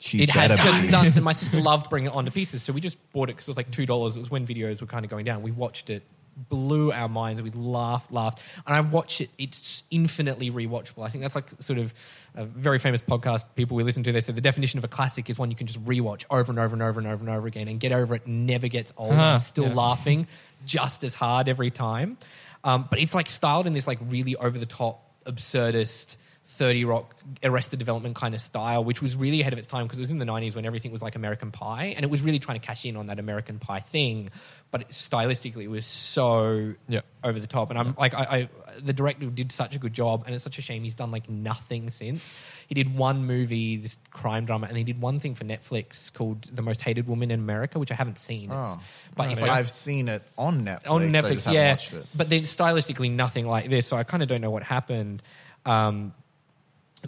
She it has Kirsten. Dunst, and my *laughs* sister loved bringing it onto pieces. So we just bought it because it was like two dollars. It was when videos were kind of going down. We watched it, blew our minds. We laughed, laughed, and I watch it. It's infinitely rewatchable. I think that's like sort of a very famous podcast people we listen to. They said the definition of a classic is one you can just rewatch over and over and over and over and over again and get over it. Never gets old. Uh-huh, still yeah. laughing just as hard every time. Um, but it's like styled in this like really over the top, absurdist. 30 Rock, Arrested Development kind of style, which was really ahead of its time because it was in the 90s when everything was like American Pie. And it was really trying to cash in on that American Pie thing. But it, stylistically, it was so Yeah. over the top. And I'm like, I, I, the director did such a good job. And it's such a shame he's done like nothing since. He did one movie, this crime drama, and he did one thing for Netflix called The Most Hated Woman in America, which I haven't seen. It's, Oh. but it's like, I've seen it on Netflix. on I Netflix, just yeah. watched it. But then stylistically, nothing like this. So I kind of don't know what happened. Um,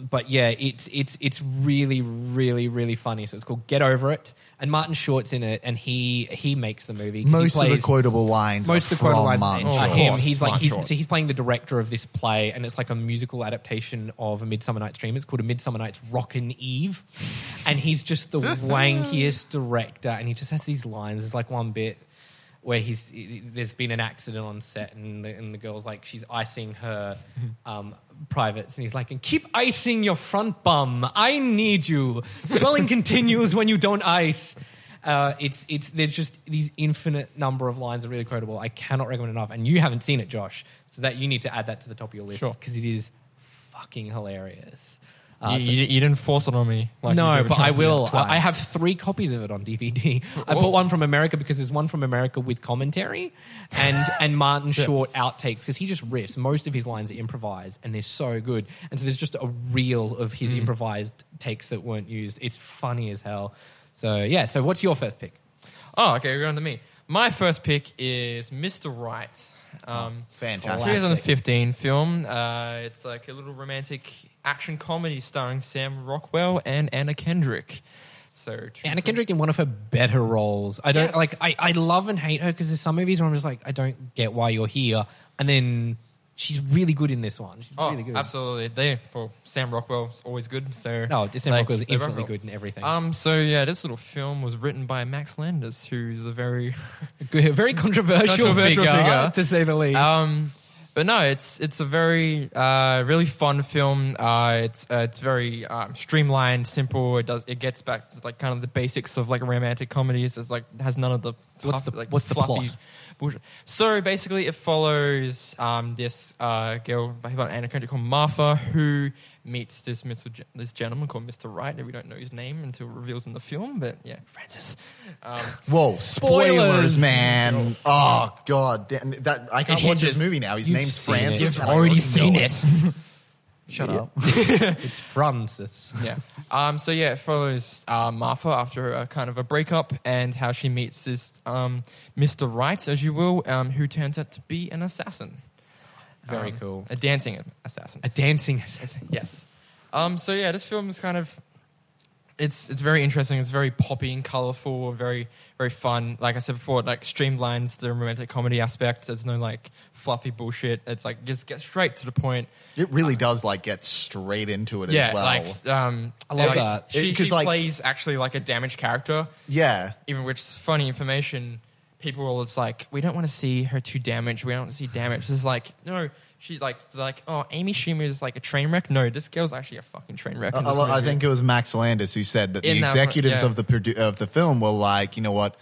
but yeah, it's it's it's really really really funny. So it's called Get Over It, and Martin Short's in it, and he he makes the movie. 'cause he Most of the quotable lines most are of the quotable from lines Martin are Short. him. He's like he's, so he's playing the director of this play, and it's like a musical adaptation of A Midsummer Night's Dream. It's called A Midsummer Night's Rockin' Eve, and he's just the *laughs* wankiest director, and he just has these lines. There's like one bit where he's there's been an accident on set, and the, and the girl's like she's icing her um, privates, and he's like, "And keep icing your front bum. I need you. Swelling *laughs* continues when you don't ice." Uh, it's it's there's just these infinite number of lines are really quotable. I cannot recommend enough, and you haven't seen it, Josh, so that you need to add that to the top of your list Sure. because it is fucking hilarious. Uh, you, so- you, didn't force it on me. Like no, but I chance to see it will. I, I have three copies of it on DVD. *laughs* I Whoa. bought one from America because there's one from America with commentary and *laughs* and Martin Short outtakes because he just riffs. Most of his lines are improvised and they're so good. And so there's just a reel of his improvised takes that weren't used. It's funny as hell. So yeah. So what's your first pick? Oh, okay, we're on to me. My first pick is Mr. Right. Um, Fantastic. 2015 film. Uh, it's like a little romantic action comedy starring Sam Rockwell and Anna Kendrick. So two- Anna Kendrick in one of her better roles. I don't Yes. like. I, I love and hate her because there's some movies where I'm just like, I don't get why you're here, and then she's really good in this one. She's Oh, really good. absolutely. They well, Sam Rockwell's always good. So Oh, Sam like, Rockwell's infinitely Rockwell. good in everything. Um. So yeah, this little film was written by Max Landis, who's a very *laughs* Good- very controversial, Controversial figure, figure. to say the least. Um, but no, it's it's a very uh, really fun film. Uh, it's uh, it's very um, streamlined, simple. It does it gets back to like kind of the basics of like romantic comedies. It's like has none of the So what's the- like what's the plot? Bullshit. So basically, it follows um, this uh, girl by Anna Kendrick called Martha who meets this Mr. Ge- this gentleman called Mr. Wright. And we don't know his name until it reveals in the film. But yeah, Francis. Um, Whoa, Spoilers. spoilers, man! Oh god, damn, that I can't watch this movie now. His You've name's seen it. Francis. You've already already seen know it. *laughs* Shut up. *laughs* *laughs* it's Francis. yeah. Um, so yeah, it follows uh, Martha after a kind of a breakup and how she meets this um, Mr. Wright, as you will, um, who turns out to be an assassin. Very Um, cool. A dancing assassin. A dancing assassin. yes. Um, so yeah, this film is kind of it's it's very interesting. It's very poppy and colorful, very very fun. Like I said before, it like streamlines the romantic comedy aspect. There's no like fluffy bullshit. It's like just get straight to the point. It really does like get straight into it yeah, as well. like um, I love like, that. She, It- she like- plays actually like a damaged character. yeah, even which is funny information. people will it's like we don't want to see her too damaged. We don't want to see damage. It's like no, she's like like oh Amy Schumer is like a train wreck. No, this girl's actually a fucking train wreck. Uh, in I, this I movie. think it was Max Landis who said that In the that- executives yeah. of the produ- of the film were like, you know what,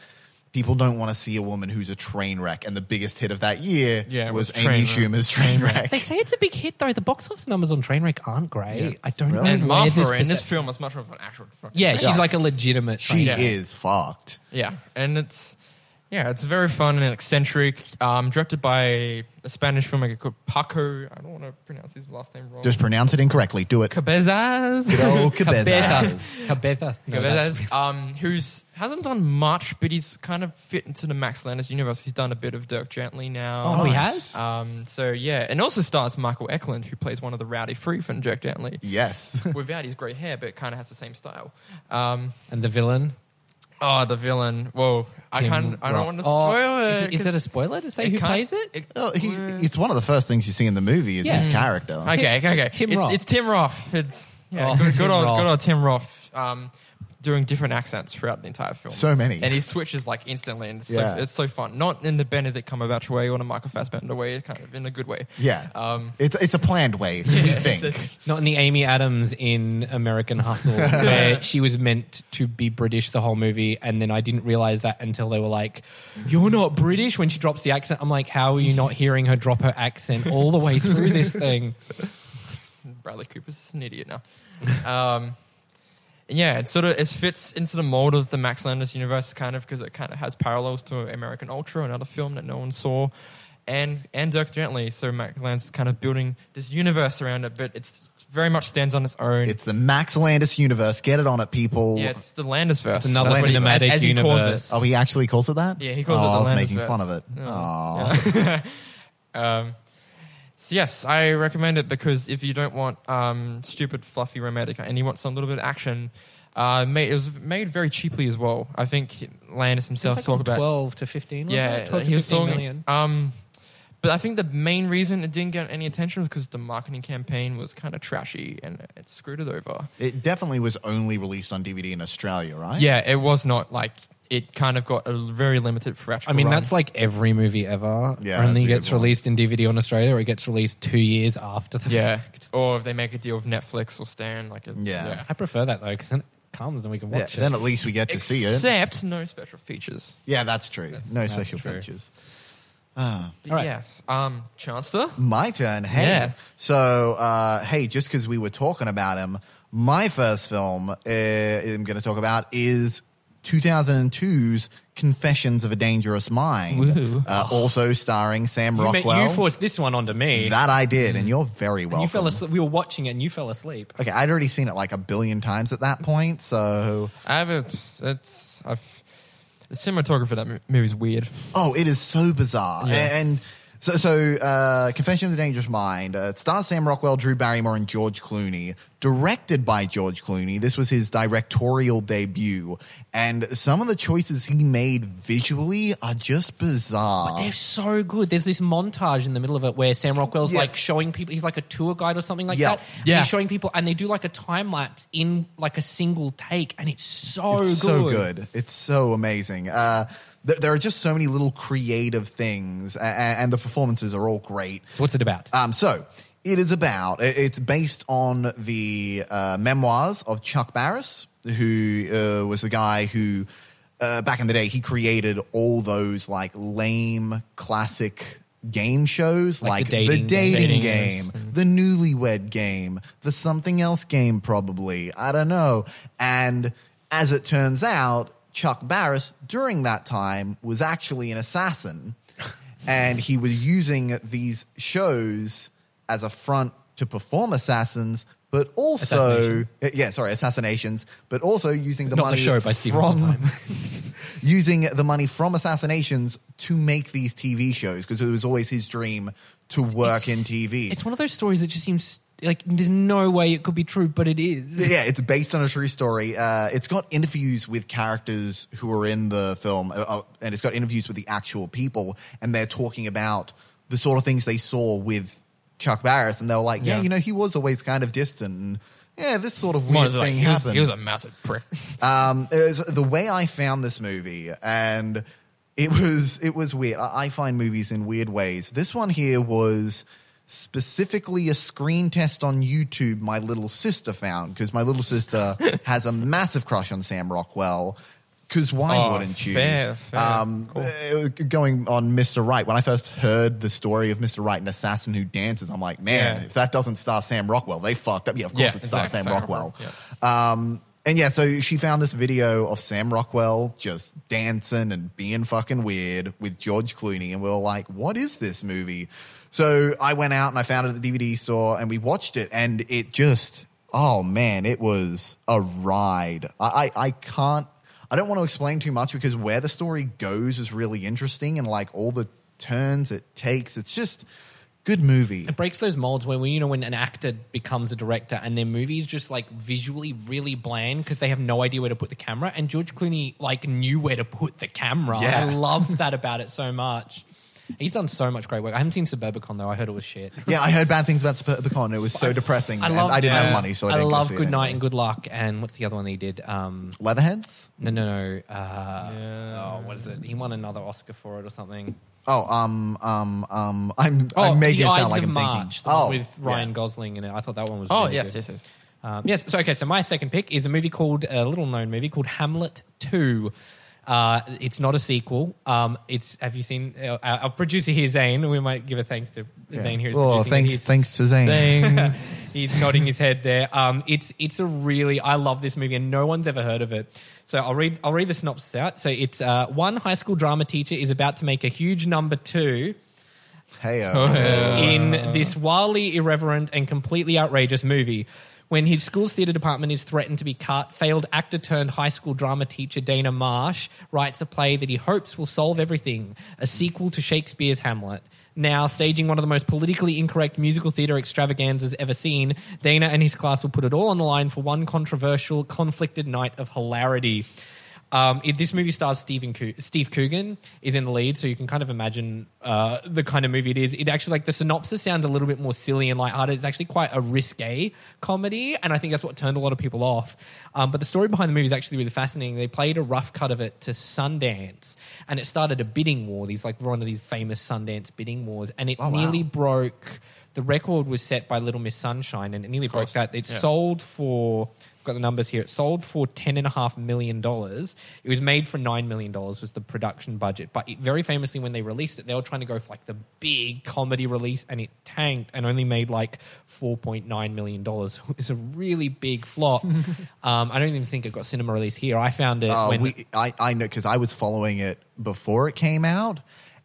people don't want to see a woman who's a train wreck, and the biggest hit of that year Yeah, it was, was Amy Trainwreck. Schumer's train wreck. They say it's a big hit though. The box office numbers on Trainwreck aren't great. Yeah. I don't Really? know and where Martha in this percep- film is much more of an actual. Fucking Yeah, train she's Yeah. like a legitimate. She Yeah. is fucked. Yeah, and it's yeah, it's very fun and eccentric. Um, directed by a Spanish filmmaker called Paco. I don't want to pronounce his last name wrong. Just pronounce it incorrectly. Do it. Cabezas. Good old Cabeza. *laughs* Cabezas. Cabeza. No, Cabezas, um, who's hasn't done much, but he's kind of fit into the Max Landis universe. He's done a bit of Dirk Gently now. Oh, he has. Um, so yeah, and also stars Michael Eklund, who plays one of the rowdy freak in Dirk Gently. Yes. *laughs* Without his grey hair, but kind of has the same style. Um, And the villain. Oh, the villain. Whoa, I Tim can't. I don't Roth. want to Oh, spoil it. Is it, is 'cause it a spoiler to say who can't- plays it? Oh, he, it's one of the first things you see in the movie is Yeah. his character. Okay, okay, okay. Tim it's, Roth. It's Tim Roth. It's yeah, Oh, good, Tim good, old, Roth. good old Tim Roth. Um, doing different accents throughout the entire film. So many. and he switches like instantly, and it's, Yeah. so, it's so fun. Not in the Benedict Cumberbatch way or in the Michael Fassbender way, kind of in a good way. Yeah. Um, it's, it's a planned way, *laughs* we think. a- Not in the Amy Adams in American Hustle, *laughs* where she was meant to be British the whole movie, and then I didn't realize that until they were like, "You're not British." When she drops the accent, I'm like, "How are you not hearing her drop her accent all the way through this thing?" Bradley Cooper's an idiot now. Um, and yeah, it sort of it fits into the mold of the Max Landis universe, kind of because it kind of has parallels to American Ultra, another film that no one saw, and and Dirk Gently. So Max Landis is kind of building this universe around it, but it's very much stands on its own. It's the Max Landis universe. Get it on it, people. yeah, it's the Landisverse. It's another That's what he- cinematic as, as he calls universe. it. Oh, he actually calls it that? Yeah, he calls oh, it the I was Landisverse. making fun of it. Oh. Aw. *laughs* Um, so yes, I recommend it because if you don't want um, stupid, fluffy, romantic, and you want some little bit of action, uh, made, it was made very cheaply as well. I think Landis himself like talked about. twelve to fifteen. wasn't yeah, it? twelve to he was fifteen talking. million. Um, but I think the main reason it didn't get any attention was because the marketing campaign was kind of trashy and it screwed it over. It definitely was only released on DVD in Australia, right? Yeah, it was not like it kind of got a very limited theatrical. I mean, run. that's like every movie ever. Yeah, that's only a good gets one. released in DVD on Australia, or it gets released two years after the yeah. fact. *laughs* Or if they make a deal with Netflix or Stan, like a, Yeah. I prefer that though, because then it comes and we can Yeah, watch then it. at least we get to see it. Except no special features. Yeah, that's true. no that's special true. features. But All right. Yes. Um, Charnstar? My turn. Hey. Yeah. So, uh, hey, just because we were talking about him, my first film uh, I'm going to talk about is 2002's Confessions of a Dangerous Mind, uh, also starring Sam you, Rockwell. you forced this one onto me. that I did, and you're very and welcome. you fell asleep. We were watching it, and you fell asleep. Okay, I'd already seen it like a billion times at that point, so I have it. It's. I've, the cinematography for that mo- movie is weird. Oh, it is so bizarre. Yeah. And so, so uh, Confession of the Dangerous Mind uh, it stars Sam Rockwell, Drew Barrymore, and George Clooney. Directed by George Clooney. This was his directorial debut. And some of the choices he made visually are just bizarre. But they're so good. There's this montage in the middle of it where Sam Rockwell's Yes. like showing people. He's like a tour guide or something like Yeah. that. And Yeah. he's showing people, and they do like a time lapse in like a single take, and it's so it's good. so good. It's so amazing. Uh, th- there are just so many little creative things, and the performances are all great. So what's it about? Um, so it is about. It's based on the uh, memoirs of Chuck Barris, who uh, was the guy who, uh, back in the day, he created all those like lame classic game shows, Like like, the the dating dating, game. game, the newlywed game, the something else game, probably. I don't know. And as it turns out, Chuck Barris during that time was actually an assassin and he was using these shows as a front to perform assassins, but also. Uh, yeah, sorry, assassinations, but also using the Not the money by from *laughs* using the money from assassinations to make these TV shows because it was always his dream to work in TV. It's one of those stories that just seems like there's no way it could be true, but it is. yeah, it's based on a true story. Uh, it's got interviews with characters who are in the film, uh, uh, and it's got interviews with the actual people, and they're talking about the sort of things they saw with Chuck Barris, and they were like, "Yeah, Yeah. you know, he was always kind of distant." And, yeah, this sort of weird Well, it's like, thing he, was, happened. he was a massive prick. Um, it was the way I found this movie, and it was it was weird. I, I find movies in weird ways. This one here was specifically a screen test on YouTube my little sister found because my little sister *laughs* has a massive crush on Sam Rockwell. Because why Oh, wouldn't you? fair, fair. Um, uh, going on Mr. Right, when I first heard the story of Mr. Right, an assassin who dances, I'm like, man, Yeah. if that doesn't star Sam Rockwell, they fucked up. Yeah, of course Yeah, it stars exactly. Sam Sam Rockwell. Rockwell, Um, and yeah, so she found this video of Sam Rockwell just dancing and being fucking weird with George Clooney, and we were like, "What is this movie?" So I went out and I found it at the DVD store, and we watched it, and it just, oh man, it was a ride. I, I, I can't, I don't want to explain too much because where the story goes is really interesting, and like all the turns it takes, it's just good movie. It breaks those molds where, when, you know, when an actor becomes a director and their movie is just like visually really bland because they have no idea where to put the camera. And George Clooney like knew where to put the camera. Yeah. I loved that about it so much. He's done so much great work. I haven't seen Suburbicon though. I heard it was shit. Yeah, I heard bad things about Suburbicon. It was so depressing. I and love. I didn't uh, have money, so I I didn't go love see it Good Night anyway. and Good Luck. And what's the other one he did? Um, Leatherheads. no, no, no. Uh, Oh, what is it? He won another Oscar for it or something. Oh, um, um, um, I'm, Oh, I'm making it sound Ides like of I'm March, thinking. the one oh, with Ryan yeah. Gosling in it. I thought that one was. Oh really yes, good. yes, yes. Um, yes. So okay. So my second pick is a movie called a little known movie called Hamlet Two. Uh, it's not a sequel. Um, it's have you seen uh, our producer here, Zane? We might give a thanks to Yeah. Zane here. Oh, thanks, He's- thanks to Zane. *laughs* He's nodding his head there. Um, it's it's a really I love this movie and no one's ever heard of it. So I'll read I'll read the synopsis out. So it's uh, one high school drama teacher is about to make a huge number two Hey, in this wildly irreverent and completely outrageous movie. When his school's theatre department is threatened to be cut, failed actor turned high school drama teacher Dana Marsh writes a play that he hopes will solve everything a sequel to Shakespeare's Hamlet. Now, staging one of the most politically incorrect musical theatre extravaganzas ever seen, Dana and his class will put it all on the line for one controversial, conflicted night of hilarity. Um, it, this movie stars Stephen Coo- Steve Coogan is in the lead, so you can kind of imagine uh, the kind of movie it is. It actually like the synopsis sounds a little bit more silly and lighthearted. It's actually quite a risque comedy, and I think that's what turned a lot of people off. Um, but the story behind the movie is actually really fascinating. They played a rough cut of it to Sundance, and it started a bidding war. These like one of these famous Sundance bidding wars, and it Oh, wow. nearly broke. The record was set by Little Miss Sunshine, and it nearly broke that. It Yeah. sold for got the numbers here. It sold for ten and a half million dollars. It was made for nine million dollars was the production budget. But it, very famously, when they released it, they were trying to go for like the big comedy release, and it tanked and only made like four point nine million dollars. *laughs* It's a really big flop. *laughs* um, I don't even think it got cinema release here. I found it Uh, when we, I, I know because I was following it before it came out,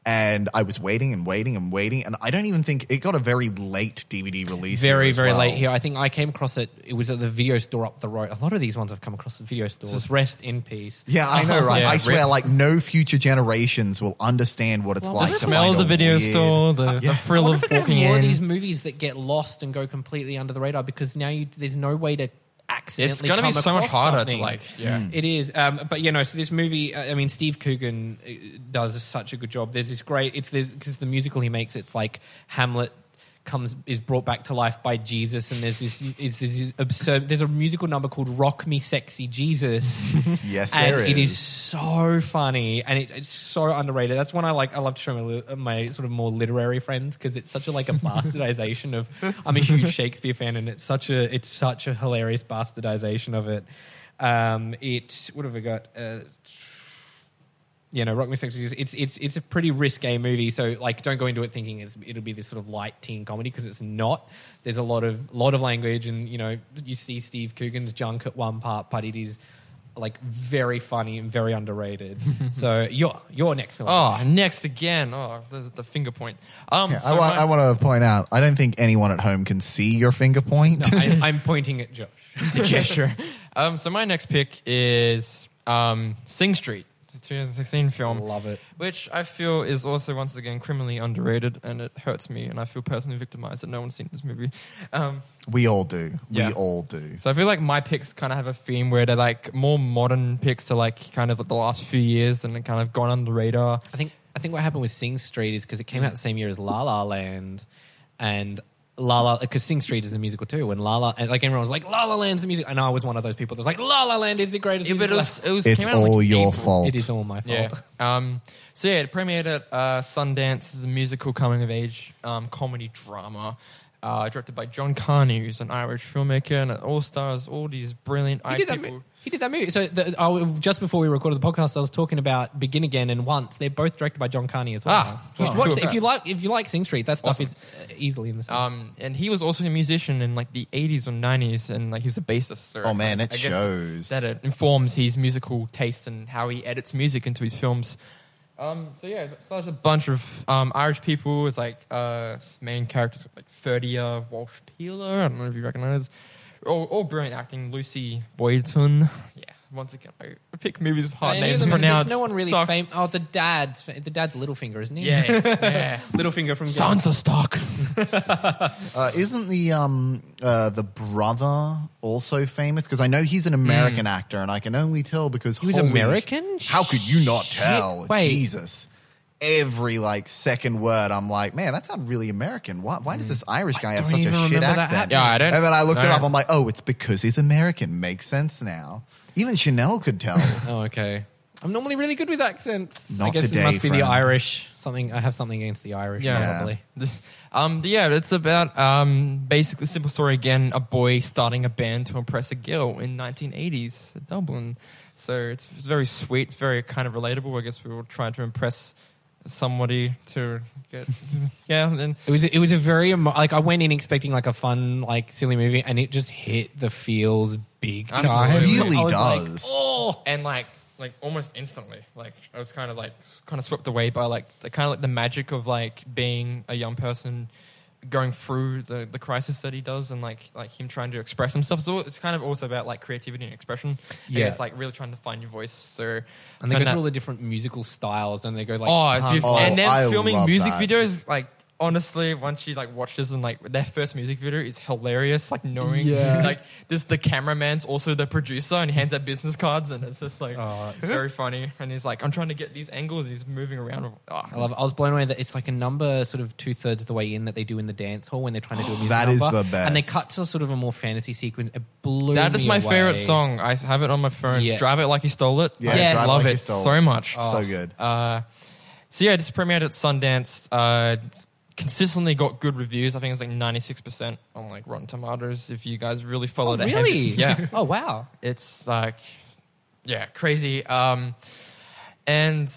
and I was waiting and waiting and waiting, and I don't even think it got a very late DVD release. very very well. late here. I think I came across it. It was at the video store up the road. A lot of these ones I've come across at video stores. Rest in peace. Yeah, I know, right? Yeah, I swear, rip. like no future generations will understand what it's Well, like. the to Smell of the video weird- store, the, Yeah. the thrill of walking have more in. of these movies that get lost and go completely under the radar because now you, there's no way to accidentally. It's gonna be so much across harder to, like, yeah. It is, um, but you know, so this movie. uh, I mean, Steve Coogan uh, does such a good job. There's this great. It's this because the musical he makes. It's like Hamlet comes is brought back to life by Jesus, and there's this is this absurd. There's a musical number called "Rock Me Sexy Jesus." *laughs* Yes, and there it is. is so funny and it, it's so underrated. That's one I like. I love to show my, my sort of more literary friends because it's such a like a *laughs* bastardization of. I'm a huge Shakespeare fan, and it's such a it's such a hilarious bastardization of it. Um, it what have we got? Uh, you know, Rock Me Sexy. It's it's it's a pretty risque movie. So like, don't go into it thinking it's, it'll be this sort of light teen comedy because it's not. There's a lot of lot of language, and you know, you see Steve Coogan's junk at one part, but it is like very funny and very underrated. *laughs* so your your next film. Oh, next again. Oh, there's the finger point. Um, Yeah, so I, want, my- I want to point out. I don't think anyone at home can see your finger point. I, I'm *laughs* pointing at Josh. *laughs* the gesture. Um, so my next pick is um, Sing Street, the 2016 film. Love it. Which I feel is also once again criminally underrated, and it hurts me, and I feel personally victimized that no one's seen this movie. Um, we all do. Yeah. We all do. so I feel like my picks kind of have a theme where they're like more modern picks to like kind of like the last few years, and kind of gone under the radar. I think I think what happened with Sing Street is because it came out the same year as La La Land, and La La because Sing Street is a musical too, and La La and like everyone was like La La Land's the music, and I was one of those people that was like La La Land is the greatest. Yeah, but it musical was, it was It's came out in, like, all your April. fault. It is all my fault. Yeah. Um, so yeah, it premiered at uh, Sundance. It's a musical coming of age um, comedy drama. Uh, directed by John Carney, who's an Irish filmmaker, and it all stars all these brilliant He Irish did, that, people. Mo- he did that movie. So the, I, just before we recorded the podcast, I was talking about Begin Again and Once. They're both directed by John Carney as well. Ah, you should oh, watch cool. it. if you like. If you like Sing Street, that stuff Awesome. is uh, easily in the same. Um, and he was also a musician in like the 80s or 90s, and like he was a bassist. So Oh, man, it I guess shows. that it informs his musical taste and how he edits music into his films. Um, so yeah, it stars a bunch of um, Irish people. It's like uh, main characters like Ferdia Walsh Peelo. I don't know if you recognize. All, all brilliant acting. Lucy Boynton. Yeah, once again, I pick movies with hard names knew to pronounce. There's no one really Sucks. famous. Oh, the dad's the dad's Littlefinger, isn't he? Yeah, yeah. *laughs* Littlefinger from Sansa Stark. *laughs* Uh, isn't the um uh, the brother also famous? Because I know he's an American actor, and I can only tell because He was holy American? How could you not tell? Wait. Jesus. Every like second word, I'm like, man, that sounds really American. Why, why does this Irish guy have such a shit accent? Yeah, I don't- And then I looked it no. up. I'm like, oh, it's because he's American. Makes sense now. Even Chanel could tell. *laughs* Oh, okay. I'm normally really good with accents. I Not guess today, it must be the friend. Irish. Something I have something against the Irish. Yeah. probably. *laughs* Um, yeah, it's about um, basically simple story again. A boy starting a band to impress a girl in 1980s Dublin. So it's, it's very sweet. It's very kind of relatable. I guess we were trying to impress somebody to get *laughs* yeah. And It was it was a very emo- like I went in expecting like a fun like silly movie and it just hit the feels big time. Absolutely. It really I was like, does. oh, and like like almost instantly, like I was kind of like kind of swept away by like the kind of like the magic of like being a young person going through the, the crisis that he does and like like him trying to express himself. So it's kind of also about like creativity and expression. Yeah. Yeah, it's like really trying to find your voice. So and they go found through that- all the different musical styles and they go like oh, it's. Oh, and then I filming music that. videos like. Honestly, once you like watch this and like their first music video is hilarious. Like knowing, Yeah. *laughs* like this, the cameraman's also the producer and he hands out business cards and it's just like Oh, *laughs* very funny. And he's like, I'm trying to get these angles. And he's moving around. Oh, I love. It. I was blown away that it's like a number sort of two thirds of the way in that they do in the dance hall when they're trying to do a music That is number. the best. And they cut to sort of a more fantasy sequence. It blew That is me my away. favorite song. I have it on my phone. Yeah. Drive it like you stole it. Yeah, I Drive It love Like You it Stole so It. much. so good. Uh, so yeah, this premiered at Sundance. Uh, consistently got good reviews. I think it's like ninety six percent on like Rotten Tomatoes. If you guys really followed Oh, the really? *laughs* yeah, Oh wow. it's like yeah, crazy. Um, and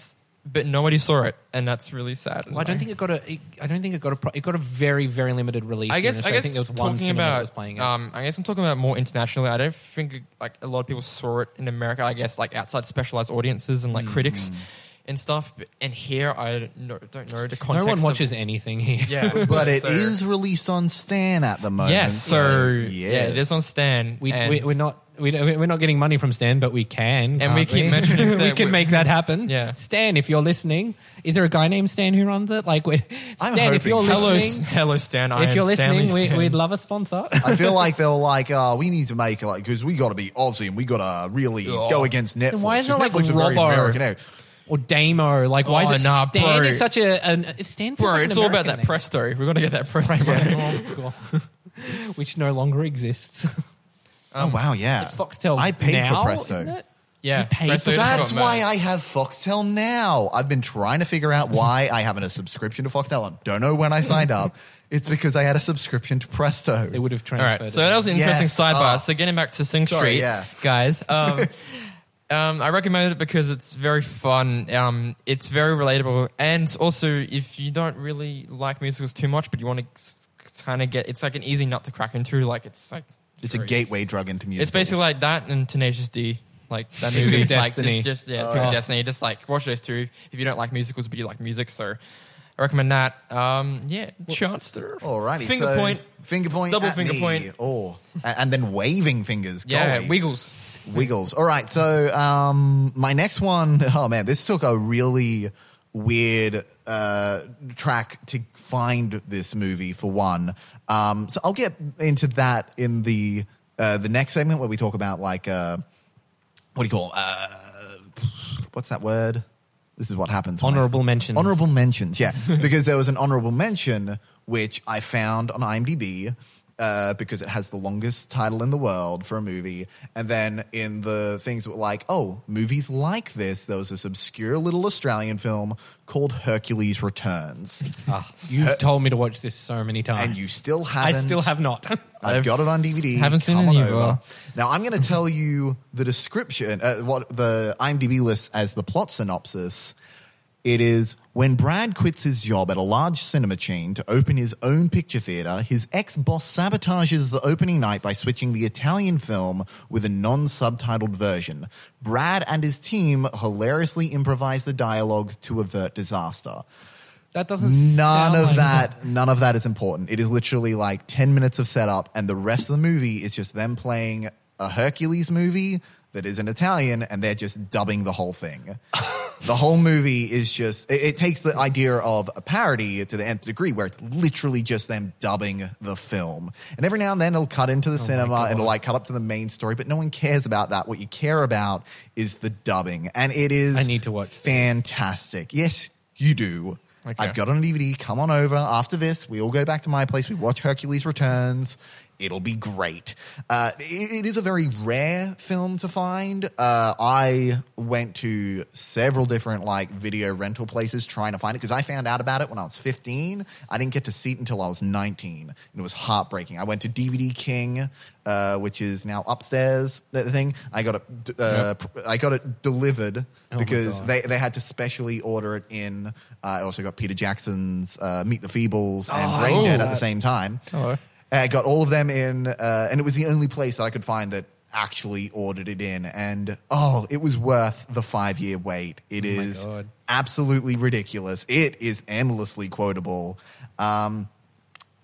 but nobody saw it, and that's really sad. Well, I don't think it got a. It, I don't think it got a. pro- It got a very very limited release. I guess. I Australia. guess think there was one cinema about. that was playing it. Um, I guess I'm talking about more internationally. I don't think like a lot of people saw it in America. I guess like outside specialized audiences and like Mm. critics and stuff. And here, I don't know, don't know the no context. one of- watches anything here. yeah, *laughs* But it so- is released on Stan at the moment. Yes, so Yes. yeah, it is on Stan. We, we we're not. we we're not getting money from Stan, but we can. And we can't keep mentioning *laughs* we can make that happen. Yeah. Stan, if you're listening, is there a guy named Stan who runs it? Like, we- I'm Stan, if you're so. hello, listening, hello, Stan. I if am you're Stanley listening, we, Stan. we'd love a sponsor. I feel like *laughs* they were like, uh, we need to make it like because we got to be Aussie and we got to really Oh. go against Netflix. why isn't it like Netflix is very Robbo? American, eh? Or Damo. Like, why Oh, is it nah, Stan? bro. Is such a an, it's Stan. feels Bro, like an it's all about American that name. presto. We've got to get that presto. Presto, *laughs* which no longer exists. oh wow, yeah. It's Foxtel. I paid now, for Presto. Isn't it? Yeah, You paid for just That's got why mad. I have Foxtel now. I've been trying to figure out why I haven't a subscription to Foxtel. I don't know when I signed up. *laughs* It's because I had a subscription to Presto. They would have All transferred. right, so it. that was an interesting Yes. sidebar. Oh. So getting back to Sing Sorry, Street, yeah. guys. Um, *laughs* um, I recommend it because it's very fun. Um, it's very relatable, and also if you don't really like musicals too much, but you want to kind of get, it's like an easy nut to crack into. Like it's like it's a very- gateway drug into music. It's basically like that and Tenacious D. Like that Pick movie, of like Destiny. just, just yeah, Oh. Pick of Destiny. Just like watch those two if you don't like musicals, but you like music. So I recommend that. Um, yeah, Charnstar. Alrighty, finger so point. finger point, double at finger me. point. Oh, and then waving fingers. Yeah, Golly. Wiggles. Wiggles. All right. So um, my next one, *laughs* oh man, this took a really weird uh, track to find this movie for one. Um, so I'll get into that in the uh, the next segment where we talk about like uh, what do you call uh, what's that word? This is what happens. when I- Honorable mentions. Honorable mentions, yeah, *laughs* because there was an honorable mention which I found on IMDb. Uh, because it has the longest title in the world for a movie. And then in the things that were like, oh, movies like this, there was this obscure little Australian film called Hercules Returns. Ah, you've told me to watch this so many times. and you still haven't. I still have not. I've I've got it on DVD. *laughs* haven't seen it over. Now I'm going to tell you the description, uh, what the IMDb lists as the plot synopsis. It is when Brad quits his job at a large cinema chain to open his own picture theater, his ex boss sabotages the opening night by switching the Italian film with a non subtitled version. Brad and his team hilariously improvise the dialogue to avert disaster. that doesn't. None sound of like- that, none of that is important. It is literally like 10 minutes of setup, and the rest of the movie is just them playing a Hercules movie that is in Italian, and they're just dubbing the whole thing. the whole movie is just, it, it takes the idea of a parody to the nth degree, where it's literally just them dubbing the film. And every now and then it'll cut into the oh cinema, and it'll like cut up to the main story, but no one cares about that. What you care about is the dubbing, and it is I need to watch this. fantastic. Yes, you do. Okay. I've got it on DVD. Come on over after this. We all go back to my place. We watch Hercules Returns. It'll be great. Uh, it, it is a very rare film to find. Uh, I went to several different like video rental places trying to find it because I found out about it when I was 15. I didn't get to see it until I was 19, and it was heartbreaking. I went to DVD King, uh, which is now upstairs. That thing. I got it. Uh, pr- I got it delivered my because they they had to specially order it in. Uh, I also got Peter Jackson's uh, Meet the Feebles and Oh, Brain Dead at the same time. Hello. I got all of them in, uh, and it was the only place that I could find that actually ordered it in. And oh, it was worth the five year wait. It Oh is absolutely ridiculous. It is endlessly quotable. Um,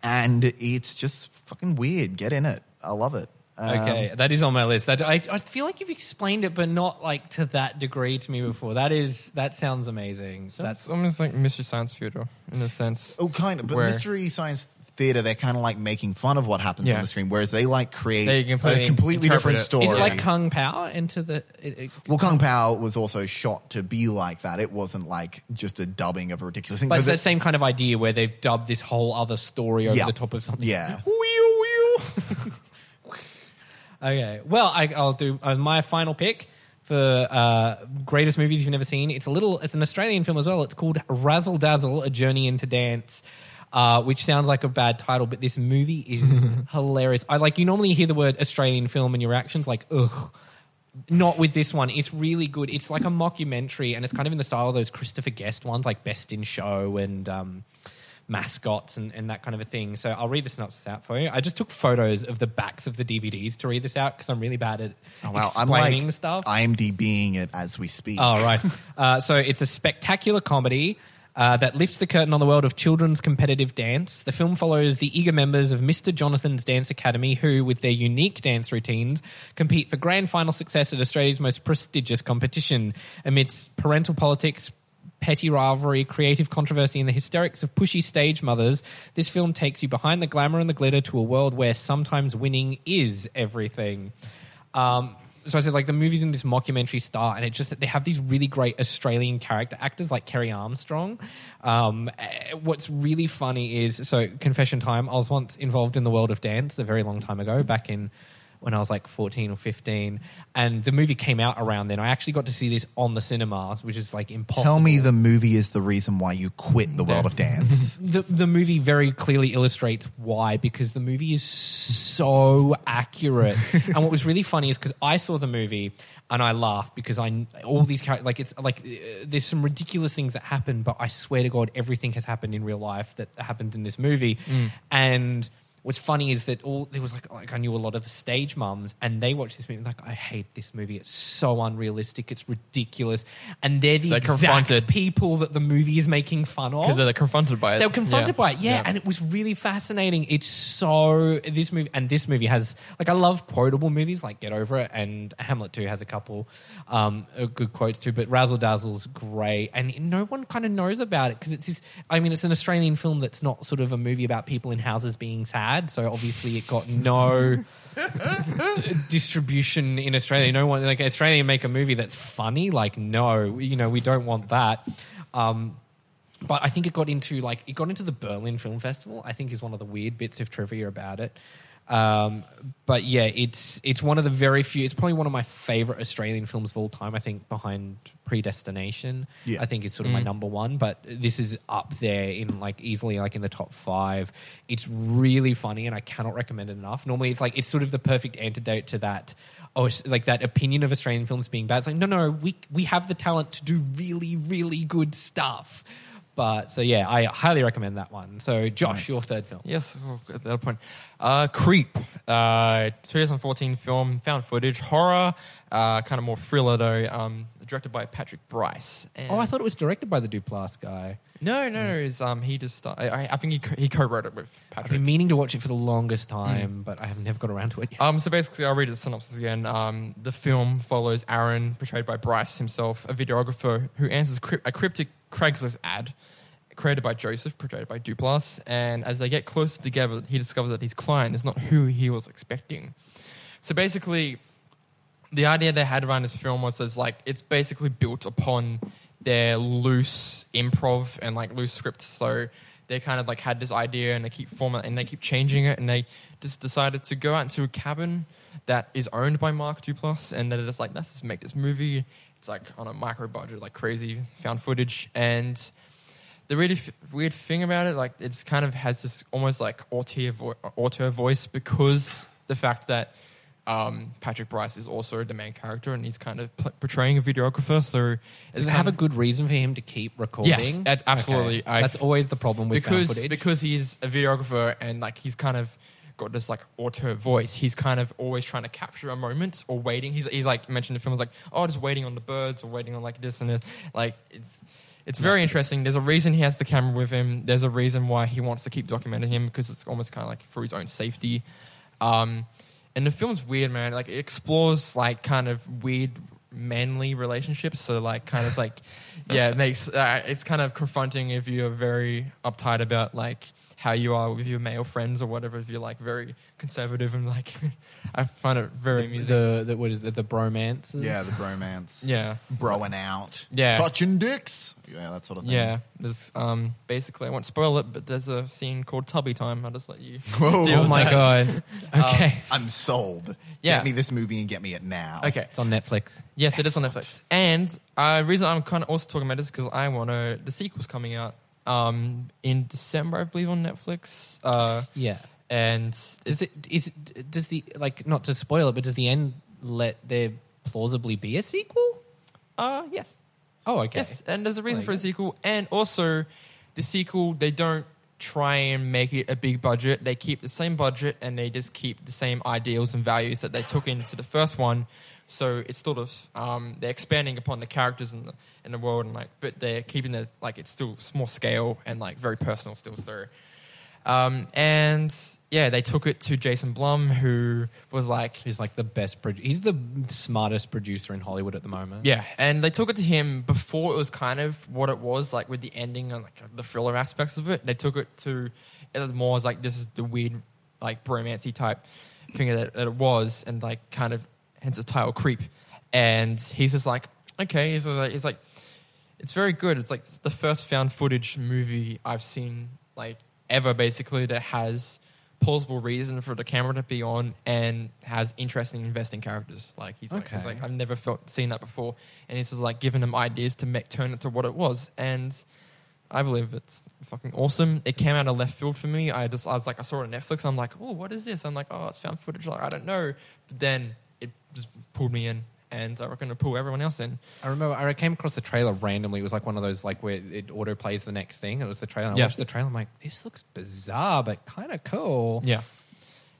and it's just fucking weird. Get in it. I love it. Um, Okay, that is on my list. That I, I feel like you've explained it, but not like to that degree to me before. That is that sounds amazing. That's That's almost like Mystery Science Theater in a sense. Oh, kind of. But Where- mystery science theater, they're kind of like making fun of what happens Yeah. on the screen, whereas they like create They a completely completely interpret different it. story. is it like Kung Pao into the? It, it, well, Kung Pao was also shot to be like that. It wasn't like just a dubbing of a ridiculous thing. but it's 'cause that it- same kind of idea where they've dubbed this whole other story over Yeah. the top of something. Yeah. *laughs* Wheel, wheel. *laughs* okay. Well, I, I'll do uh, my final pick for uh, greatest movies you've never seen. It's a little. It's an Australian film as well. It's called Razzle Dazzle: A Journey into Dance. Uh, which sounds like a bad title, but this movie is *laughs* hilarious. I like you normally hear the word Australian film and your reactions like ugh. Not with this one. It's really good. It's like a mockumentary, and it's kind of in the style of those Christopher Guest ones, like Best in Show and um, mascots and, and that kind of a thing. So I'll read the synopsis out for you. I just took photos of the backs of the DVDs to read this out because I'm really bad at Oh, wow. I'm explaining like stuff. IMDBing it as we speak. Oh, right. *laughs* uh, so it's a spectacular comedy uh, that lifts the curtain on the world of children's competitive dance. The film follows the eager members of Mr. Jonathan's Dance Academy, who, with their unique dance routines, compete for grand final success at Australia's most prestigious competition. Amidst parental politics, petty rivalry, creative controversy, and the hysterics of pushy stage mothers, this film takes you behind the glamour and the glitter to a world where sometimes winning is everything. Um, so I said, like the movies in this mockumentary style, and it just they have these really great Australian character actors like Kerry Armstrong. Um, eh, what's really funny is so confession time. I was once involved in the world of dance a very long time ago, back in when I was like 14 or 15, and the movie came out around then. I actually got to see this on the cinemas, which is like impossible. Tell me the movie is the reason why you quit the world of dance. *laughs* the the movie very clearly illustrates why because the movie is so accurate. *laughs* and what was really funny is because I saw the movie and I laughed because I all these characters like it's like uh, there's some ridiculous things that happen, but I swear to God, everything has happened in real life that happens in this movie, and. What's funny is that all there was like like I knew a lot of the stage mums and they watched this movie like I hate this movie it's so unrealistic it's ridiculous and they're the They're exact confronted. people that the movie is making fun of Because they're confronted by it. they were confronted Yeah. by it, yeah, and it was really fascinating. It's so this movie and this movie has like I love quotable movies like Get Over It and Hamlet too has a couple um, uh, good quotes too. But Razzle Dazzle's great, and no one kind of knows about it because it's this. I mean, it's an Australian film that's not sort of a movie about people in houses being sad. So obviously it got no distribution in Australia. No one like Australia make a movie that's funny. Like no, you know we don't want that. Um, but I think it got into like it got into the Berlin Film Festival. I think is one of the weird bits of trivia about it. Um, but yeah, it's it's one of the very few. It's probably one of my favorite Australian films of all time. I think behind Predestination. Yeah. I think is sort of my number one. But this is up there in like easily like in the top five. It's really funny, and I cannot recommend it enough. Normally, it's like it's sort of the perfect antidote to that. Oh, like that opinion of Australian films being bad. It's like no, no, we we have the talent to do really, really good stuff. But so yeah, I highly recommend that one. So Josh, your third film. Yes, oh, at that point. Uh, Creep, uh, 2014 film, found footage, horror, uh, kind of more thriller though. Um, directed by Patrick Brice. And Oh, I thought it was directed by the Duplass guy. no, no, no. Is um, he just? I, I- I think he co- he co-wrote it with I've Patrick. been meaning to watch it for the longest time, but I have never got around to it yet. Um, so basically, I'll read the synopsis again. Um, the film follows Aaron, portrayed by Brice himself, a videographer who answers cryp- a cryptic Craigslist ad created by Joseph, portrayed by Duplass. And as they get closer together, he discovers that his client is not who he was expecting. So basically, the idea they had around this film was it's like it's basically built upon their loose improv and like loose scripts. So they kind of like had this idea and they keep forming and they keep changing it and they just decided to go out into a cabin that is owned by Mark Duplass and they're just like let's just make this movie. It's like on a micro budget, like crazy found footage and the really f- weird thing about it, like it's kind of has this almost like auteur, vo- auteur voice because the fact that um, Patrick Brice is also the main character and he's kind of pl- portraying a videographer. So Does it have a good reason for him to keep recording? Yes, that's absolutely- Okay. I- that's always the problem with found because footage. because he's a videographer and like he's kind of got this like auteur voice. He's kind of always trying to capture a moment or waiting. He's he's like mentioned in the film is like oh just waiting on the birds or waiting on like this and this. Like it's it's very interesting. There's a reason he has the camera with him. There's a reason why he wants to keep documenting him because it's almost kind of like for his own safety. Um, and the film's weird, man. Like it explores like kind of weird manly relationships. So like kind of like *laughs* yeah, it makes uh, it's kind of confronting if you're very uptight about like how you are with your male friends or whatever. If you're like very conservative and like *laughs* I find it very amusing. the the what is it, the bromances? Yeah, the bromance. yeah. Broing out. Yeah. Touching dicks. Yeah, that sort of thing. Yeah, there's um basically I won't spoil it, but there's a scene called Tubby Time. I'll just let you. *laughs* Whoa. deal Oh with my that. god. *laughs* Okay. I'm sold. Yeah. Get me this movie and get me it now. Okay, it's on Netflix. Yes, it is on Netflix. And uh, reason I'm kind of also talking about this because I want to. The sequel's coming out um, in December, I believe, on Netflix. Uh, Yeah. and Does it is it, does the like not to spoil it, but does the end let there plausibly be a sequel? uh, yes, Oh, okay. yes, and there's a reason for a sequel, and also the sequel they don't try and make it a big budget. They keep the same budget and they just keep the same ideals and values that they took into the first one. So it's sort of um, they're expanding upon the characters in the in the world and like, but they're keeping it like it's still small scale and like very personal still. So, um, and yeah, they took it to Jason Blum, who was like, He's like the best. Produ- he's the smartest producer in Hollywood at the moment. yeah, and they took it to him before it was kind of what it was like with the ending and like the thriller aspects of it. They took it to it was more as like this is the weird like bromancy type thing that, that it was, and like kind of hence the title creep. And he's just like, okay, he's like, he's like, it's very good. It's like the first found footage movie I've seen like ever, basically that has plausible reason for the camera to be on and has interesting investing characters. Like he's like, he's like I've never felt seen that before, and he's just like giving them ideas to make turn it to what it was, and I believe it's fucking awesome. It came out of left field for me. I just I was like I saw it on Netflix. I'm like, oh, what is this? I'm like, oh, it's found footage. Like I don't know, but then it just pulled me in, and I reckon it pull everyone else in. I remember I came across the trailer randomly. It was like one of those like where it auto plays the next thing. It was the trailer. And I Yeah. watched the trailer. I'm like, this looks bizarre, but kind of cool. Yeah.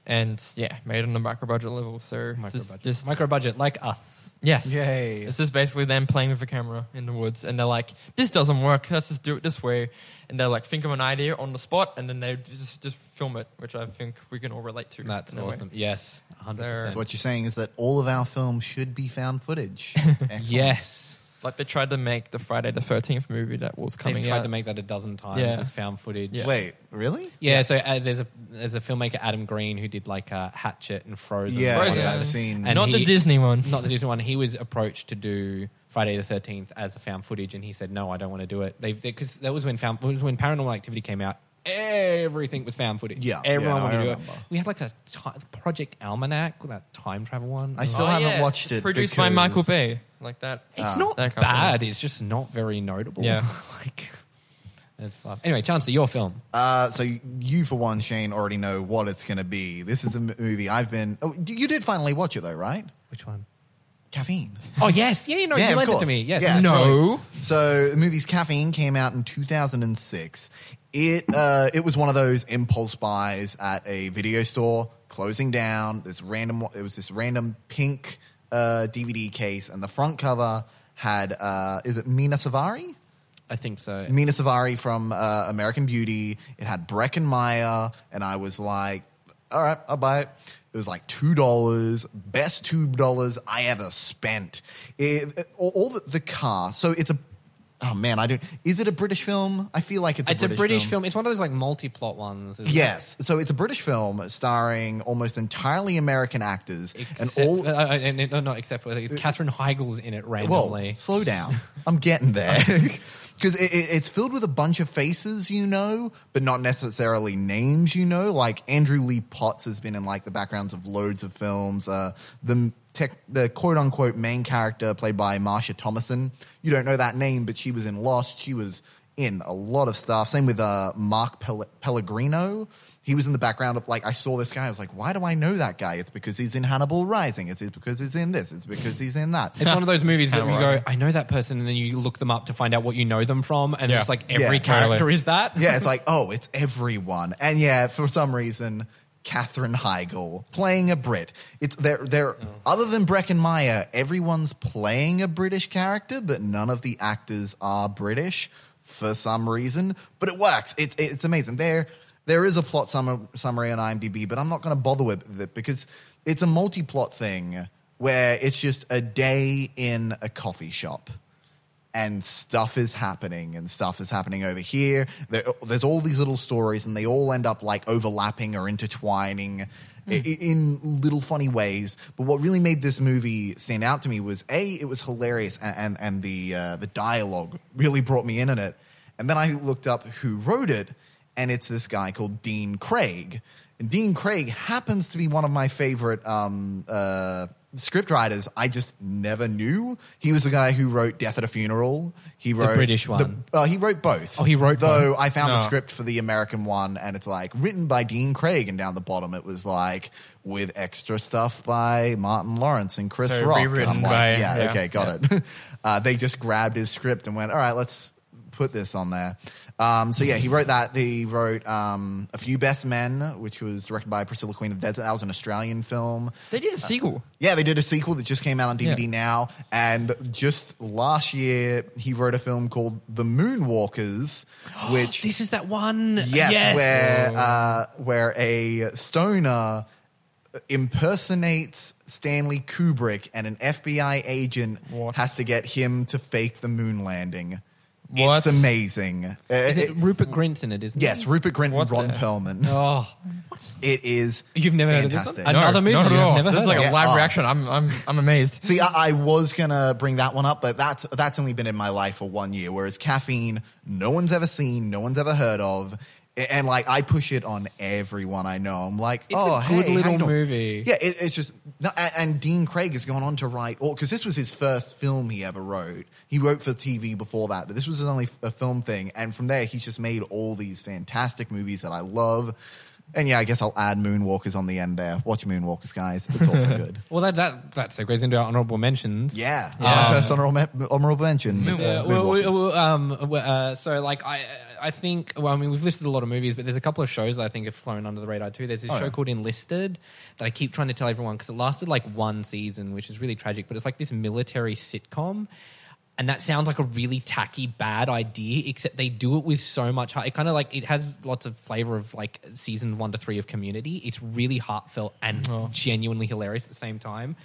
And yeah, made on the micro budget level. So Micro this, budget. this Micro budget, like us. yes, Yay. This is basically them playing with a camera in the woods, and they're like, "This doesn't work. Let's just do it this way." And they're like, think of an idea on the spot, and then they just just film it, which I think we can all relate to. That's in a way. awesome. Yes, 100%. So- So what you're saying is that all of our films should be found footage. *laughs* Yes. Like they tried to make the Friday the Thirteenth movie that was coming They've tried out. to make that a dozen times Yeah. as found footage. Yeah. Wait, really? Yeah, so uh, there's a there's a filmmaker Adam Green who did like uh, Hatchet and Frozen. Yeah, and Frozen. whatever. I've seen. And Not the Disney one. not the Disney one. He was approached to do Friday the Thirteenth as a found footage, and he said, "No, I don't want to do it." They've because that was when found was when Paranormal Activity came out. Everything was found footage. Yeah, everyone yeah, no, wanted I to do it. We had like a ti Project Almanac, that time travel one. I still Oh, haven't yeah. watched it. Produced by because- Michael Bay, like that. it's Ah, not that kind of bad. It's just not very notable. Yeah. *laughs* like it's fun. Anyway, Charnstar, your film. Uh, so you, for one, Shane, already know what it's going to be. This is a m- movie I've been. Oh, you did finally watch it though, right? Which one? Caffeine. Oh yes, yeah, you know, Yeah, you of lent it to course. me. Yes, Yeah, No. totally. So the movie's Caffeine came out in 2006. It uh, it was one of those impulse buys at a video store closing down. This random it was this random pink uh, DVD case, and the front cover had uh, is it Mena Suvari? I think so. Mena Suvari from uh, American Beauty. It had Breckin Meyer, and I was like, all right, I'll buy it. It was like two dollars, best two dollars I ever spent. It, all the, the car. So it's a. Oh man, I don't. Is it a British film? I feel like it's a It's British a British film. It's one of those like multi-plot ones. isn't it? Yes, so it's a British film starring almost entirely American actors, Except, and all uh, uh, and, no, not except for Katherine Heigl's in it randomly. Whoa, slow down. I'm getting there. *laughs* *laughs* Because it, it, it's filled with a bunch of faces you know, but not necessarily names you know. Like Andrew Lee Potts has been in like the backgrounds of loads of films. Uh, the tech, the quote unquote main character played by Marsha Thomason. You don't know that name, but she was in Lost. She was in a lot of stuff. Same with uh, Mark Pel- Pellegrino. He was in the background of like I saw this guy. I was like, why do I know that guy? It's because he's in Hannibal Rising. It's because he's in this. It's because he's in that. It's one of those movies that you go. I know that person, and then you look them up to find out what you know them from, and Yeah. it's like Yeah, every character totally. is that. yeah, it's *laughs* like, oh, it's everyone. And yeah, for some reason, Katherine Heigl playing a Brit. It's they're they're oh. other than Breckin Meyer, everyone's playing a British character, but none of the actors are British for some reason. But it works. It's it's amazing. There there is a plot summary, summary on IMDb, but I'm not going to bother with it because it's a multi-plot thing where it's just a day in a coffee shop and stuff is happening and stuff is happening over here. There, there's all these little stories and they all end up like overlapping or intertwining i- i- in little funny ways. But what really made this movie stand out to me was a it was hilarious and and, and the uh, the dialogue really brought me in on it. And then i looked up who wrote it and it's this guy called dean craig and dean craig happens to be one of my favorite um, uh, script writers I just never knew. He was the guy who wrote Death at a Funeral. He wrote the British the- one. uh, he wrote both. Oh, he wrote though. both? I found the script for the American one, and it's like written by Dean Craig, and down the bottom it was like with extra stuff by Martin Lawrence and Chris So Rock. And rewritten I'm like, by- yeah, yeah, okay, got it. *laughs* uh, they just grabbed his script and went, all right, let's put this on there. Um, so yeah, he wrote that. He wrote um, a few Best Men, which was directed by Priscilla Queen of the Desert. That was an Australian film. They did a sequel. Yeah, they did a sequel that just came out on DVD Yeah. now. And just last year, he wrote a film called The Moonwalkers, *gasps* which This is that one. yes, where uh, where a stoner impersonates Stanley Kubrick, and an FBI agent What? has to get him to fake the moon landing. What? It's amazing. Uh, is it it- Rupert Grint's in it? Isn't it? yes, it? Rupert Grint and Ron the- Perlman. Oh, It is. You've never heard of this fantastic. one? Another movie not at all. never This is like of. a live Yeah, oh. reaction. I'm, I'm, I'm amazed. *laughs* See, I, I was gonna bring that one up, but that's that's only been in my life for one year. Whereas caffeine, no one's ever seen, no one's ever heard of, A- and like I push it on everyone I know. I'm like, It's oh, a good hey, little you doing?" movie. Yeah, it, it's just, no, and, and Dean Craig has gone on to write, all because this was his first film he ever wrote. He wrote for TV before that, but this was his only a film thing, and from there he's just made all these fantastic movies that I love. And yeah, I guess I'll add Moonwalkers on the end there. Watch Moonwalkers, guys. It's also *laughs* good. Well, that that that segues into our honorable mentions. Yeah, Yeah. my first honorable, honorable mention. Yeah, uh, well, we- Moonwalkers. well, um, uh, so like I, I think. Well, I mean, we've listed a lot of movies, but there's a couple of shows that I think have flown under the radar too. There's this Oh, show yeah. called Enlisted that I keep trying to tell everyone because it lasted like one season, which is really tragic. But it's like this military sitcom. And that sounds like a really tacky, bad idea, except they do it with so much heart. It kind of like it has lots of flavor of like season one to three of Community. It's really heartfelt and genuinely hilarious at the same time.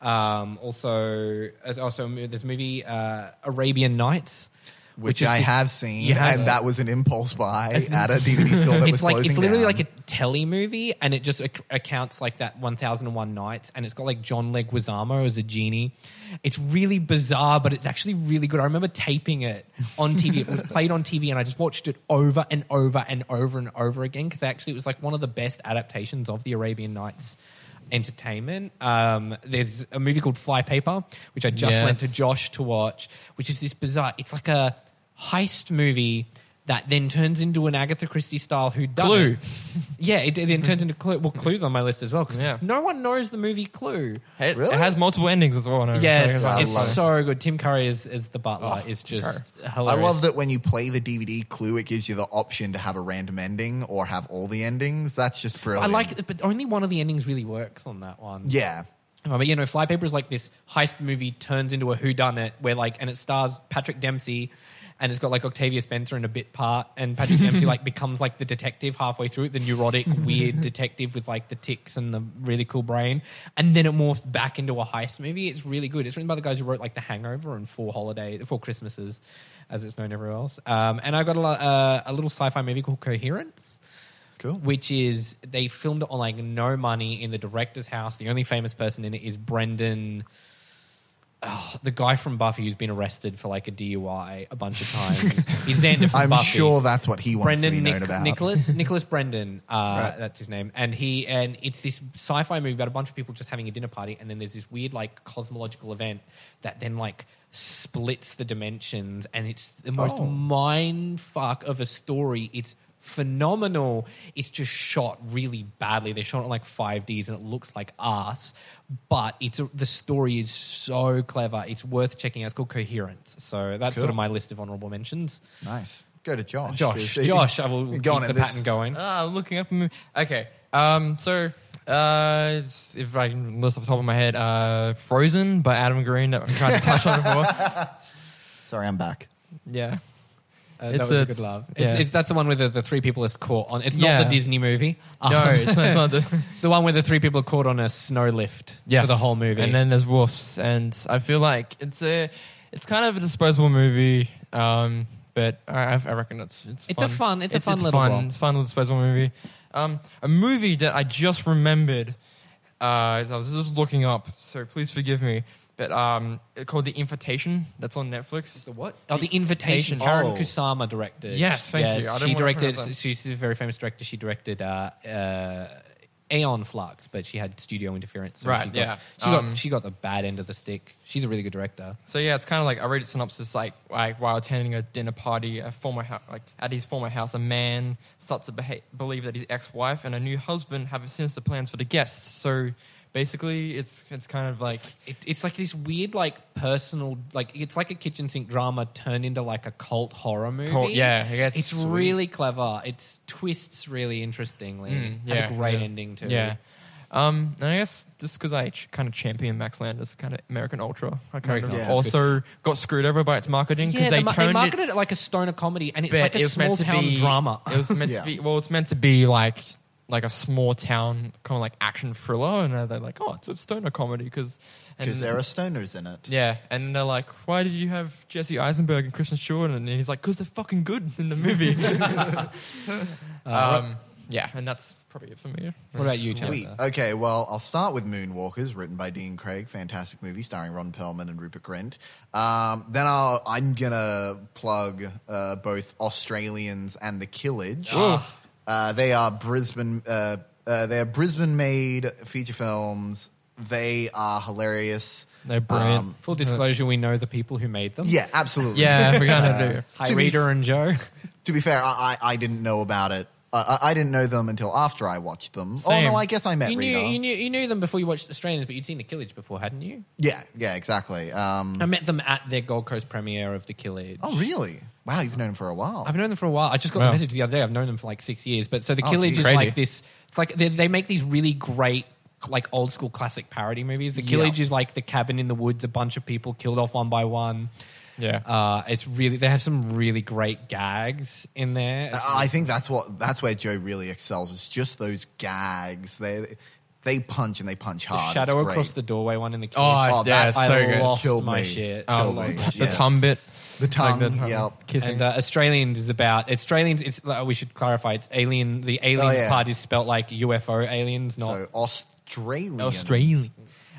Um, also, as also there's a movie uh, Arabian Nights, which, is I this- have seen, and that was an impulse buy at a DVD store that *laughs* was it's like closing it's literally down. like a telly movie, and it just ac- accounts like that 1001 Nights, and it's got like John Leguizamo as a genie. It's really bizarre, but it's actually really good. I remember taping it on TV. it was *laughs* played on TV, and I just watched it over and over and over and over again because actually it was like one of the best adaptations of the Arabian Nights entertainment. Um, there's a movie called Fly Paper, which I just lent to Josh to watch, which is this bizarre. It's like a heist movie that then turns into an Agatha Christie style who Clue. *laughs* Yeah, it, it then turns into Clue. Well, Clue's on my list as well because Yeah. no one knows the movie Clue. It, Really? it has multiple endings as well. I. Yes, I it's love it. so good. Tim Curry is, is the butler. Oh, is Tim just I hilarious. love that when you play the DVD Clue, it gives you the option to have a random ending or have all the endings. That's just brilliant. I brilliant. like it, but only one of the endings really works on that one. Yeah. Uh, But you know, Flypaper is like this heist movie turns into a whodunit where like, and it stars Patrick Dempsey, and it's got like Octavia Spencer in a bit part, and Patrick *laughs* Dempsey like becomes like the detective halfway through it, the neurotic, *laughs* weird detective with like the ticks and the really cool brain, and then it morphs back into a heist movie. It's really good. It's written by the guys who wrote like The Hangover and Four Holiday, Four Christmases, as it's known everywhere else. Um, and I've got a, uh, a little sci-fi movie called Coherence Cool. which is they filmed it on like no money in the director's house. The only famous person in it is Brendon, oh, the guy from Buffy who's been arrested for like a DUI a bunch of times. *laughs* he's Xander from I'm Buffy. sure that's what he wants Brendon to be known about. Nicholas Nicholas Brendon, uh, Right. that's his name, and he and it's this sci-fi movie about a bunch of people just having a dinner party, and then there's this weird like cosmological event that then like splits the dimensions, and it's the most Oh. mind fuck of a story. It's phenomenal. It's just shot really badly. They shot it on like five Ds, and it looks like ass. But it's a, the story is so clever. It's worth checking out. It's called Coherence. So that's Cool. sort of my list of honourable mentions. Nice. Go to Josh. Josh, 'cause- Josh, I will You're *laughs* keep the at this- pattern going. Ah, looking up a movie. Okay. Um. So, uh, if I can list off the top of my head, uh, Frozen by Adam Green. That I'm trying to touch on before. *laughs* Sorry, I'm back. Yeah. Uh, that It's was a a- good love. It's, yeah. it's, that's the one where the, the three people are caught on. It's Yeah. not the Disney movie. No, Uh, it's not, it's not the. *laughs* it's the one where the three people are caught on a snow lift Yes. for the whole movie. And then there's Wolves, and I feel like it's a, it's kind of a disposable movie. Um, but I, I reckon it's it's It's a fun. fun- it's a fun little fun, romp. It's fun little disposable movie. Um, a movie that I just remembered. Uh, as I was just looking up, so please forgive me. But um, it's called The Invitation. That's on Netflix. the what? Oh, the invitation. Invitation. Karen Oh. Kusama directed. Yes, thank you. I she directed. She's a very famous director. She directed uh, uh, Aeon Flux, but she had studio interference. So Right, She got, yeah. She Um, got she got the bad end of the stick. She's a really good director. So yeah, it's kind of like I read a synopsis like like while attending a dinner party, a former hou- like at his former house, a man starts to beha- believe that his ex-wife and a new husband have sinister plans for the guests. So basically, it's it's kind of like It, it's like this weird, like personal, like it's like a kitchen sink drama turned into like a cult horror movie. Cult- yeah, I guess. it's Sweet. really clever. It's twists really interestingly. Mm, Has yeah, a great yeah. ending too. yeah. Um, and I guess just because I ch- kind of champion Max Landis, kind of American Ultra, I kind American of Ultra, that's also got screwed over by its marketing Yeah, because they, they, ma- turned they marketed it, like a stoner comedy, and it's like a it small town be drama. It was meant Yeah. to be well, it's meant to be like like a small town kind of like action thriller, and they're like, oh, it's a stoner comedy because Because there are stoners in it. yeah, and they're like, why did you have Jesse Eisenberg and Kristen Stewart? And he's like, because they're fucking good in the movie. *laughs* *laughs* um, yeah, and that's probably it for me. What about you, Sweet. Chandler? Okay, well, I'll start with Moonwalkers, written by Dean Craig. Fantastic movie starring Ron Perlman and Rupert Grint. Um, then I'll, I'm going to plug uh, both Australiens and The Killage. Uh, they are Brisbane. Uh, uh, they are Brisbane-made feature films. They are hilarious. They're brilliant. Um, Full disclosure, we know the people who made them. yeah, absolutely. yeah, we kind of do. *laughs* Hi, To be Rita and Joe. To be fair, I, I, I didn't know about it. Uh, I I didn't know them until after I watched them. Same. Oh no, I guess I met You knew, Rita. you knew you knew them before you watched Australiens, but you'd seen The Killage before, hadn't you? Yeah, yeah, exactly. Um, I met them at their Gold Coast premiere of The Killage. oh, really? Wow, you've known them for a while. I've known them for a while. I just got Wow. the message the other day. I've known them for like six years. But so the Oh, Killage geez. is Crazy. like this. It's like they, they make these really great, like old school classic parody movies. The Yeah. Killage is like the cabin in the woods, a bunch of people killed off one by one. Yeah. Uh, it's really they have some really great gags in there. I I think that's what that's where Joe really excels. It's just those gags. They they punch and they punch The hard. shadow It's great. across the doorway one in the cage. Oh, Oh, yeah, that- it's I so good. lost Killed my me. shit. Oh, Killed the, me. t- the Yes. tongue bit. The tongue, Like the tongue yep. kissing. And uh, Australiens is about Australians. It's uh, we should clarify. It's alien. The aliens yeah. part is spelt like UFO aliens, not So Australian. Australian.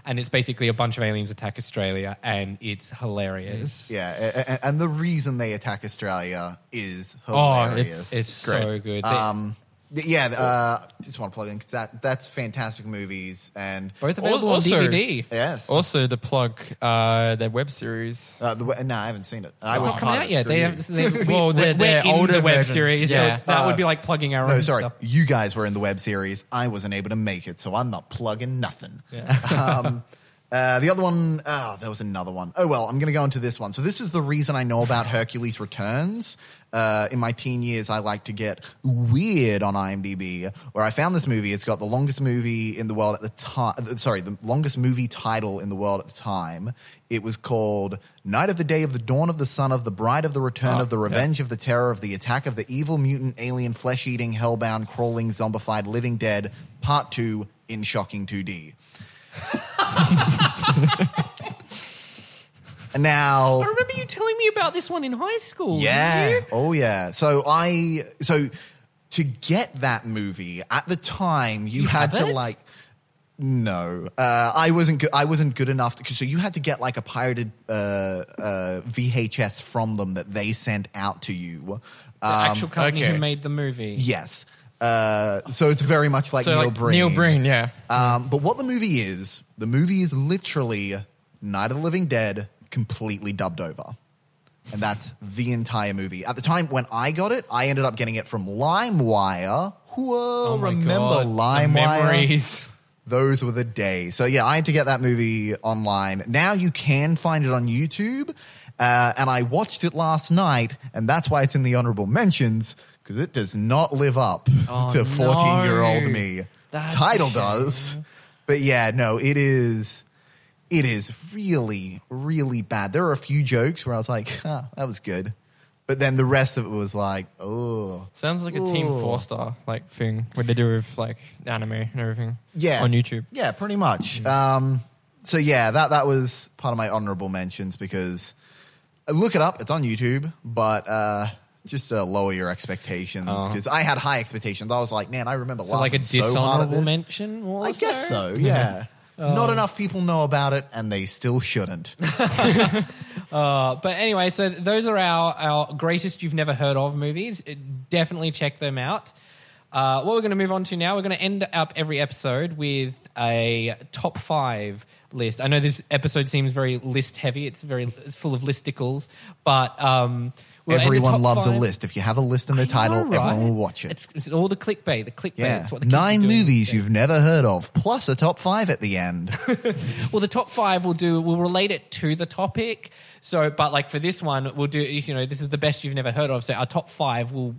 And it's basically a bunch of aliens attack Australia, and it's hilarious. Yeah, a- a- and the reason they attack Australia is Oh, hilarious. it's- It's so good. They- um, yeah, uh, just want to plug in 'cause that that's fantastic movies and both available also- on DVD. yes. Also, to plug uh, their web series. Uh, the, no, I haven't seen it. I It's was not coming part out it. yet. Screw They you. have, they, *laughs* we, Well, we're, they're- we're they're in older the web version. series, so Yeah. it's, that Uh, would be like plugging our No, own sorry. stuff. You guys were in the web series. I wasn't able to make it, so I'm not plugging nothing. um, *laughs* uh, the other one, oh, there was another one. Oh, well, I'm going to go into this one. So, this is the reason I know about Hercules Returns. Uh, in my teen years, I like to get weird on IMDb, where I found this movie. It's got the longest movie in the world at the time. Sorry, the longest movie title in the world at the time. It was called Night of the Day of the Dawn of the Sun of the Bride of the Return Oh, of the yeah. Revenge of the Terror of the Attack of the Evil Mutant Alien Flesh Eating Hellbound Crawling Zombified Living Dead Part 2 in shocking 2D. And *laughs* now I remember you telling me about this one in high school. yeah. Oh yeah. So I so to get that movie at the time you, You had to it? like no, uh, I wasn't. Good, I wasn't good enough. To, so you had to get like a pirated uh, uh, VHS from them that they sent out to you. The Um, actual company okay. who made the movie. yes. Uh, so it's very much like so Neil like Breen. Neil Breen, yeah. Um, but what the movie is, the movie is literally Night of the Living Dead completely dubbed over. And that's the entire movie. At the time when I got it, I ended up getting it from LimeWire. Whoa, Oh my remember God, LimeWire? Those were the days. So yeah, I had to get that movie online. Now you can find it on YouTube. Uh, and I watched it last night, and that's why it's in the honorable mentions because it does not live up Oh, to fourteen-year-old me. That's Title does, but yeah, no, it is. It is really, really bad. There are a few jokes where I was like, huh, "That was good," but then the rest of it was like, "Oh, Sounds like a Team Ooh. Four Star like thing what they do with like anime and everything. yeah on YouTube. yeah pretty much um so yeah that that was part of my honorable mentions because uh, look it up it's on youtube but uh just to lower your expectations Oh. because i had high expectations i was like man i remember So like a so hard at dishonorable this. mention. I guess so *laughs* yeah not enough people know about it and they still shouldn't *laughs* Uh, but anyway, so those are our, our greatest you've never heard of movies. Uh, Definitely check them out. Uh, what we're going to move on to now, we're going to end up every episode with a top five list. I know this episode seems very list heavy. It's very it's full of listicles, but um, we'll end the everyone top loves a list if you have a list in the I title know, everyone will watch it It's, it's all the clickbait. The clickbait. yeah It's what the kids nine movies you've never heard of plus a top five at the end *laughs* Well, the top five will do. We'll relate it to the topic. So, but like for this one, we'll do. You know, this is the best you've never heard of. So our top five will.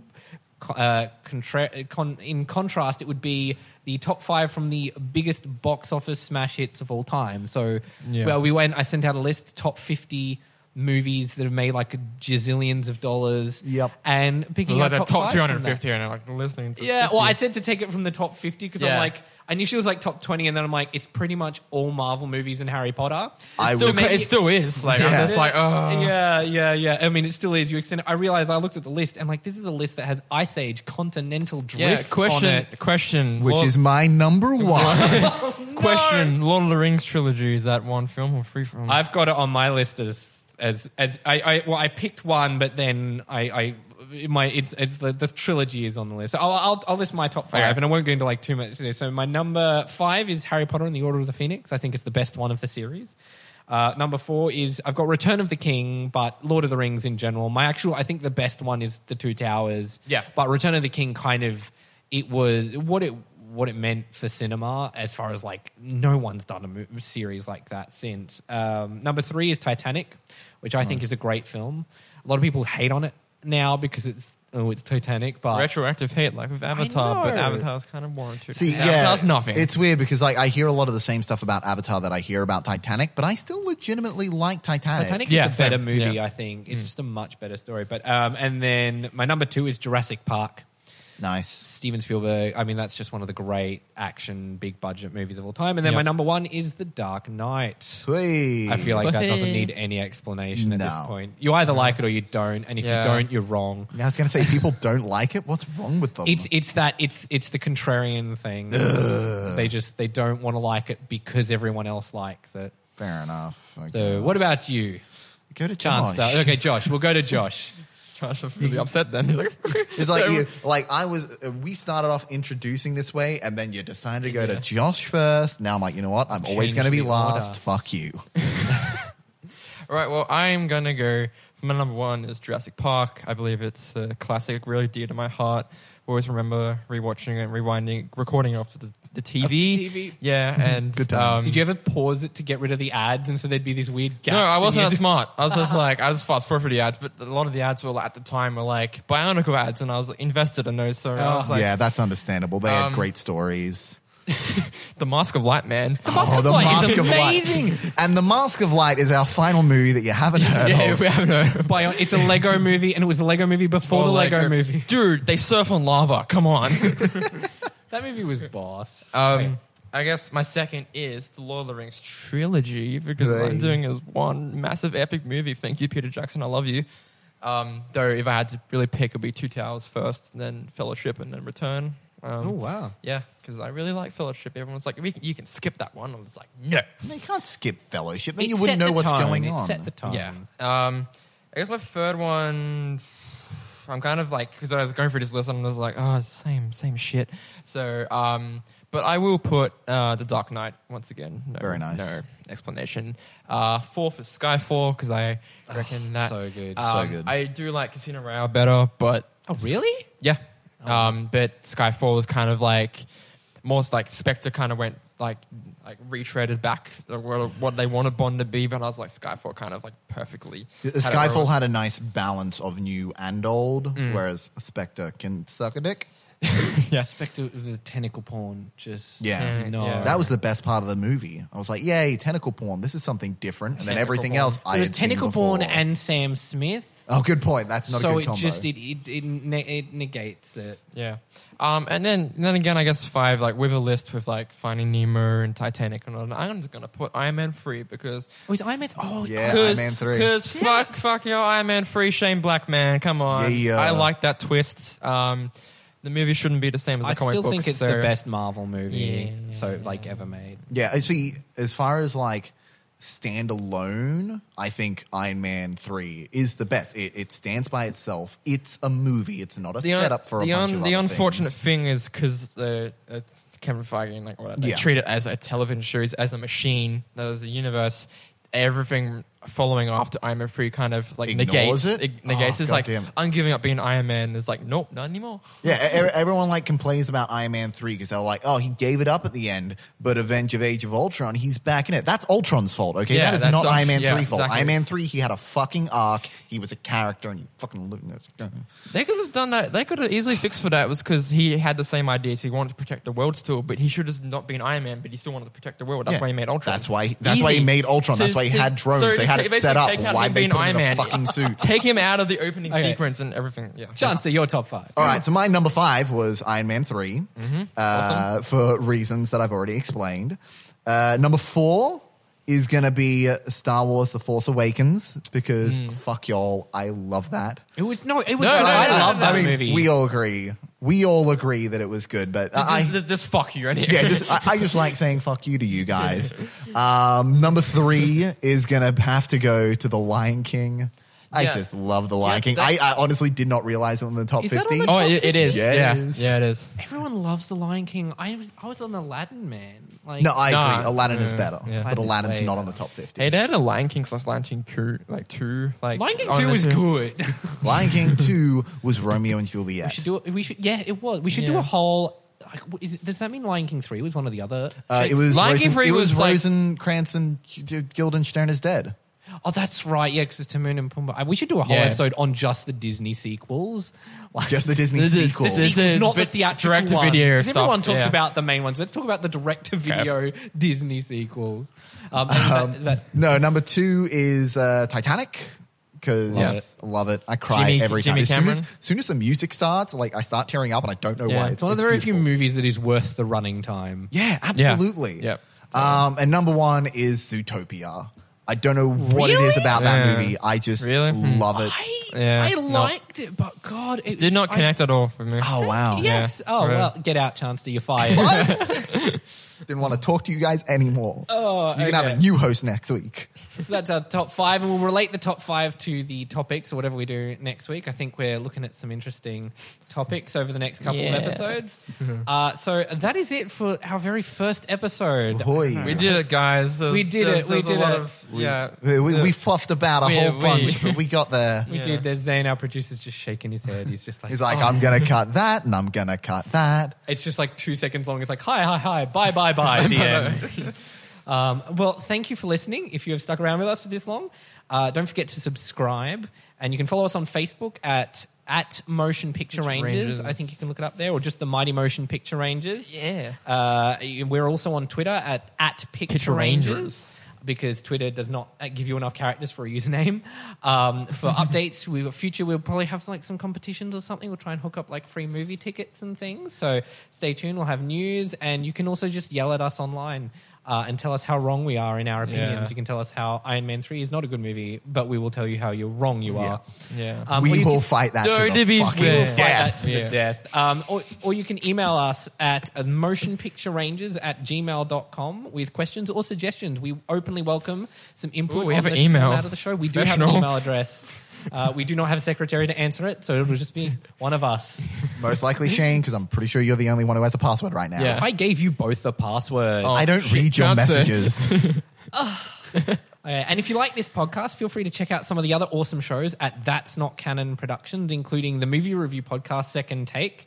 Uh, contra- con- in contrast, it would be the top five from the biggest box office smash hits of all time. So, Yeah. well, we went. I sent out a list top fifty movies that have made like gazillions of dollars. Yep. and picking like out the top, top five two from hundred that. fifty, and I'm like listening to. Yeah, 50. well, I said to take it from the top 50 because I'm Yeah. like, initially it was like top 20, and then I'm like, it's pretty much all Marvel movies and Harry Potter. I still, would- maybe it still is. Like Yeah. I'm just like, oh, Yeah, yeah, yeah. I mean, it still is. You extend it. I realized I looked at the list and like, this is a list that has Ice Age, Continental Drift yeah. Question, on it. question, which Lord- is my number *laughs* oh, one *laughs* question. Lord of the Rings trilogy is that one film or three films? I've got it on my list as as as I, I well, I picked one, but then I. I my it's it's the, the trilogy is on the list. So I'll, I'll I'll list my top five, and I won't go into like too much. there. So my number five is Harry Potter and the Order of the Phoenix. I think it's the best one of the series. Uh, number four is I've got Return of the King, but Lord of the Rings in general. My actual, I think the best one is The Two Towers. Yeah. but Return of the King kind of it was what it what it meant for cinema as far as like no one's done a mo- series like that since. Um, number three is Titanic, which I think is a great film. A lot of people hate on it now because it's oh it's Titanic, but retroactive hate like with Avatar, but know. Avatar's kind of warranted. See, yeah, Avatar's nothing. It's weird because like I hear a lot of the same stuff about Avatar that I hear about Titanic, but I still legitimately like Titanic. Titanic Yeah, is a better movie. Yeah. I think it's just a much better story. But um, and then my number two is Jurassic Park. Nice. Steven Spielberg. I mean, that's just one of the great action, big budget movies of all time. And then Yep. my number one is The Dark Knight. Hey. I feel like that doesn't need any explanation at this No. point. You either like it or you don't, and if Yeah. you don't, you're wrong. Yeah, I was going to say people don't like it. What's wrong with them? It's it's that it's it's the contrarian thing. They just they don't want to like it because everyone else likes it. Fair enough. I So guess. what about you, go to Chance? Josh? Star? Okay, Josh. We'll go to Josh. *laughs* Josh was really upset then. *laughs* It's like you, like I was. Uh, we started off introducing this way, and then you decided to go to Josh first. Now I'm like, you know what? I'm always Change going to be the last. order. Fuck you. All *laughs* right, well, I'm gonna go. My number one is Jurassic Park. I believe it's a classic, really dear to my heart. Always remember rewatching it, rewinding, recording after the, the TV. TV. Yeah, *laughs* and Good times. um, Did you ever pause it to get rid of the ads, and so there'd be these weird gaps? No, I and wasn't you that *laughs* smart. I was just like, I just fast forward for the ads, but a lot of the ads were like, at the time were like Bionicle ads, and I was like, invested in those. So I was Oh. like, yeah, that's understandable. They had Um, great stories. *laughs* the Mask of Light, man. The oh, the Light is of amazing. Light. And the Mask of Light is our final movie that you haven't heard of. yeah, of. we haven't heard. Bion- it's a Lego movie, and it was a Lego movie before the Lego, movie. dude. They surf on lava. Come on. That movie was boss. Um, Okay. I guess my second is the Lord of the Rings trilogy because what I'm doing is one massive epic movie. Thank you, Peter Jackson. I love you. Um, though, if I had to really pick, it'd be Two Towers first, then Fellowship, and then Return. Um, oh wow. Yeah, because I really like Fellowship. Everyone's like, we can, you can skip that one. I was like, no. No, you can't skip Fellowship. Then It you wouldn't know what's tone. going It on. set the tone. Yeah. Um, I guess my third one, I'm kind of like because I was going through this list and I was like, oh, same same shit. So, um, but I will put uh, the Dark Knight once again. No, Very nice. No explanation. Uh, fourth is Skyfall because I reckon that so good. um, So good. I do like Casino Royale better, but Oh really? yeah. Um, but Skyfall was kind of like more like Spectre kind of went like like retreaded back what what they wanted Bond to be, but I was like Skyfall kind of like perfectly. had Skyfall where it had a nice balance of new and old, Mm. whereas Spectre can suck a dick. *laughs* Yeah. Spectre was a tentacle porn. Just Yeah. Yeah, no. yeah. That was the best part of the movie. I was like, "Yay, tentacle porn! This is something different." And then Tentacle everything porn. else, I it was had seen tentacle porn before. and Sam Smith. oh, good point. That's not so a good it combo. just it it, it, ne- it negates it. Yeah. Um, and then and then again, I guess five like with a list with like Finding Nemo and Titanic and all that. I'm just gonna put Iron Man free because Oh, is Iron Man? Oh, Yeah. Iron Man 3. Because fuck, fuck your Iron Man free, Shane Black man. Come on. Yeah. I like that twist. Um, the movie shouldn't be the same as the I comic still books. think it's so- the best Marvel movie Yeah. so like ever made. Yeah, I see. As far as like standalone, I think Iron Man Three is the best. It, it stands by itself. It's a movie. It's not a The un- setup for a the bunch un- of the other unfortunate things. thing is because uh, it's Kevin Feige and like whatever, they Yeah. treat it as a television series, as a machine, as a universe. Everything following after Iron Man three kind of like Ignores negates it? negates. Oh, it's like goddamn. I'm giving up being Iron Man. There's like nope, not anymore. Yeah, e- everyone like complains about Iron Man three because they're like, "Oh, he gave it up at the end," but Avenge of Age of Ultron, he's back in it. That's Ultron's fault, okay? Yeah, that is that's not Iron Man yeah, three fault. exactly. Iron Man three, he had a fucking arc. He was a character, and he fucking looked. They could have done that. They could have easily fixed for that. Was because he had the same ideas. He wanted to protect the world still, but he should have not been Iron Man. But he still wanted to protect the world. That's Yeah. why he made Ultron. That's why. That's why he Easy. made Ultron. That's why he so- had drones. so they had it basically set up. take out Why'd they being put him Iron in a Man. fucking *laughs* suit? Take him out of the opening Okay. sequence and everything. Yeah. Charnstar, your top five. All right, so my number five was Iron Man 3 Mm-hmm. uh, for reasons that I've already explained. Uh, number four is going to be uh, Star Wars: The Force Awakens because fuck y'all, I love that. It was no, it was. No, good. no, I no, love that I mean, movie. we all agree. We all agree that it was good, but I, This, this, this fuck you right here. yeah, just I, I just like saying fuck you to you guys. *laughs* Um, number three is gonna have to go to the Lion King. I Yeah. just love the Lion Yeah, King. I, I honestly did not realize it was in the top Is that on fifty. the Oh, it, it is. Yeah, Yeah, yeah, it is. Everyone loves the Lion King. I was I was on Aladdin, man. Like no, I Nah, agree. Aladdin is better, yeah. but Aladdin's Aladdin's way not on the top fifty. Hey, they had a Lion King slash Lion King two, like two, like Lion King on Two the was good. *laughs* Lion King two was Romeo and we Juliet. should do. it- We should. Yeah, it was. We should do Yeah. a whole. Like, what is it, does that mean Lion King Three was one of the other? Uh, it was Lion King Rosen, three it was, was like- Rosencrantz and Guildenstern is dead. Oh, that's right. Yeah, because it's Timon and Pumbaa. We should do a whole Yeah. episode on just the Disney sequels. Like, Just the Disney This is- sequel. the This sequels, is not the bit theatrical direct-to-video ones. 'Cause Everyone talks yeah. about the main ones. Let's talk about the direct-to-video *laughs* Disney sequels. Um, and is that- is that No, number two is uh, Titanic because Love it. I love it. I cry Jimmy- every time. Jimmy As soon as, Cameron? soon as the music starts, like I start tearing up, and I don't know Yeah. why. It's one of the very few movies that is worth the running time. Yeah, absolutely. Yep. Um, and number one is Zootopia. I don't know what it is Really? about that movie. I just Really? Hmm. love it. I, Yeah, I no. liked it, but God, it Did was- not I- connect at all for me. Oh wow! Yes. Yeah. Oh Right. well, get out, Charnstar. You're fired. *laughs* Didn't want to talk to you guys anymore. Oh, you can have a new host next week. *laughs* So that's our top five, and we'll relate the top five to the topics or whatever we do next week. I think we're looking at some interesting topics over the next couple Yeah. of episodes. *laughs* uh, so that is it for our very first episode. Boy, We did it, guys. There's- We did there's- it, we there's a did lot it. Of, yeah. we, we, we fluffed about a We- whole we- bunch, *laughs* but we got there. We Yeah. did. There's Zane, our producer's just shaking his head. He's just like, He's like, "Oh." I'm gonna cut that, and I'm gonna cut that. It's just like two seconds long. It's like, hi, hi, hi, bye, bye, bye, at the end. um, well, thank you for listening. If you have stuck around with us for this long, uh, don't forget to subscribe. And you can follow us on Facebook at at Motion Picture, Picture Rangers. Rangers. I think you can look it up there, or just the Mighty Motion Picture Rangers. Yeah. Uh, we're also on Twitter at at Picture, Picture Rangers. Rangers. Because Twitter does not give you enough characters for a username. Um, for *laughs* updates, we future we'll probably have like some competitions or something. We'll try and hook up like free movie tickets and things. So stay tuned. We'll have news, and you can also just yell at us online uh, and tell us how wrong we are in our opinions. Yeah. You can tell us how Iron Man Three is not a good movie, but we will tell you how you're wrong you are. Yeah. Um, we will fight that to the fucking death. that to the death. Um, or, or you can email us at motionpicturerangers at gmail.com with questions or suggestions. We openly welcome some input Ooh, we have an email. format of the show. We do have an email address. Uh, we do not have a secretary to answer it, so it'll just be one of us. Most likely Shane, because I'm pretty sure you're the only one who has a password right now. Yeah. I gave you both the password. Oh. I don't read your Chance there. messages. *laughs* *laughs* Uh, and if you like this podcast, feel free to check out some of the other awesome shows at That's Not Canon Productions, including the movie review podcast Second Take.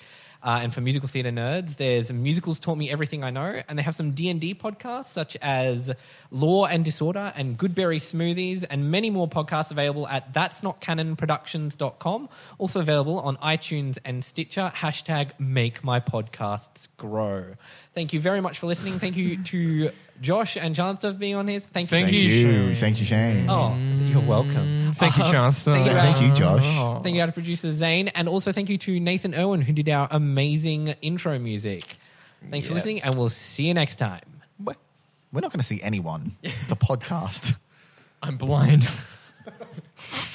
Uh, and for musical theater nerds, there's Musicals Taught Me Everything I Know, and they have some D&D podcasts such as Law and Disorder and Goodberry Smoothies, and many more podcasts available at that's not canonproductions.com. Also available on iTunes and Stitcher. Hashtag make my podcasts grow. Thank you very much for listening. Thank you to Josh and Chance for being on here. Thank you. Thank Thank you, you. Shane. Thank you, Shane. Oh, you're welcome. Thank you, Chance. *laughs* Thank you, Thank you, Josh. Oh. Thank you to producer Zane, and also thank you to Nathan Irwin who did our amazing intro music. Thanks for listening, and we'll see you next time. We're not going to see anyone. *laughs* The podcast. I'm blind. *laughs*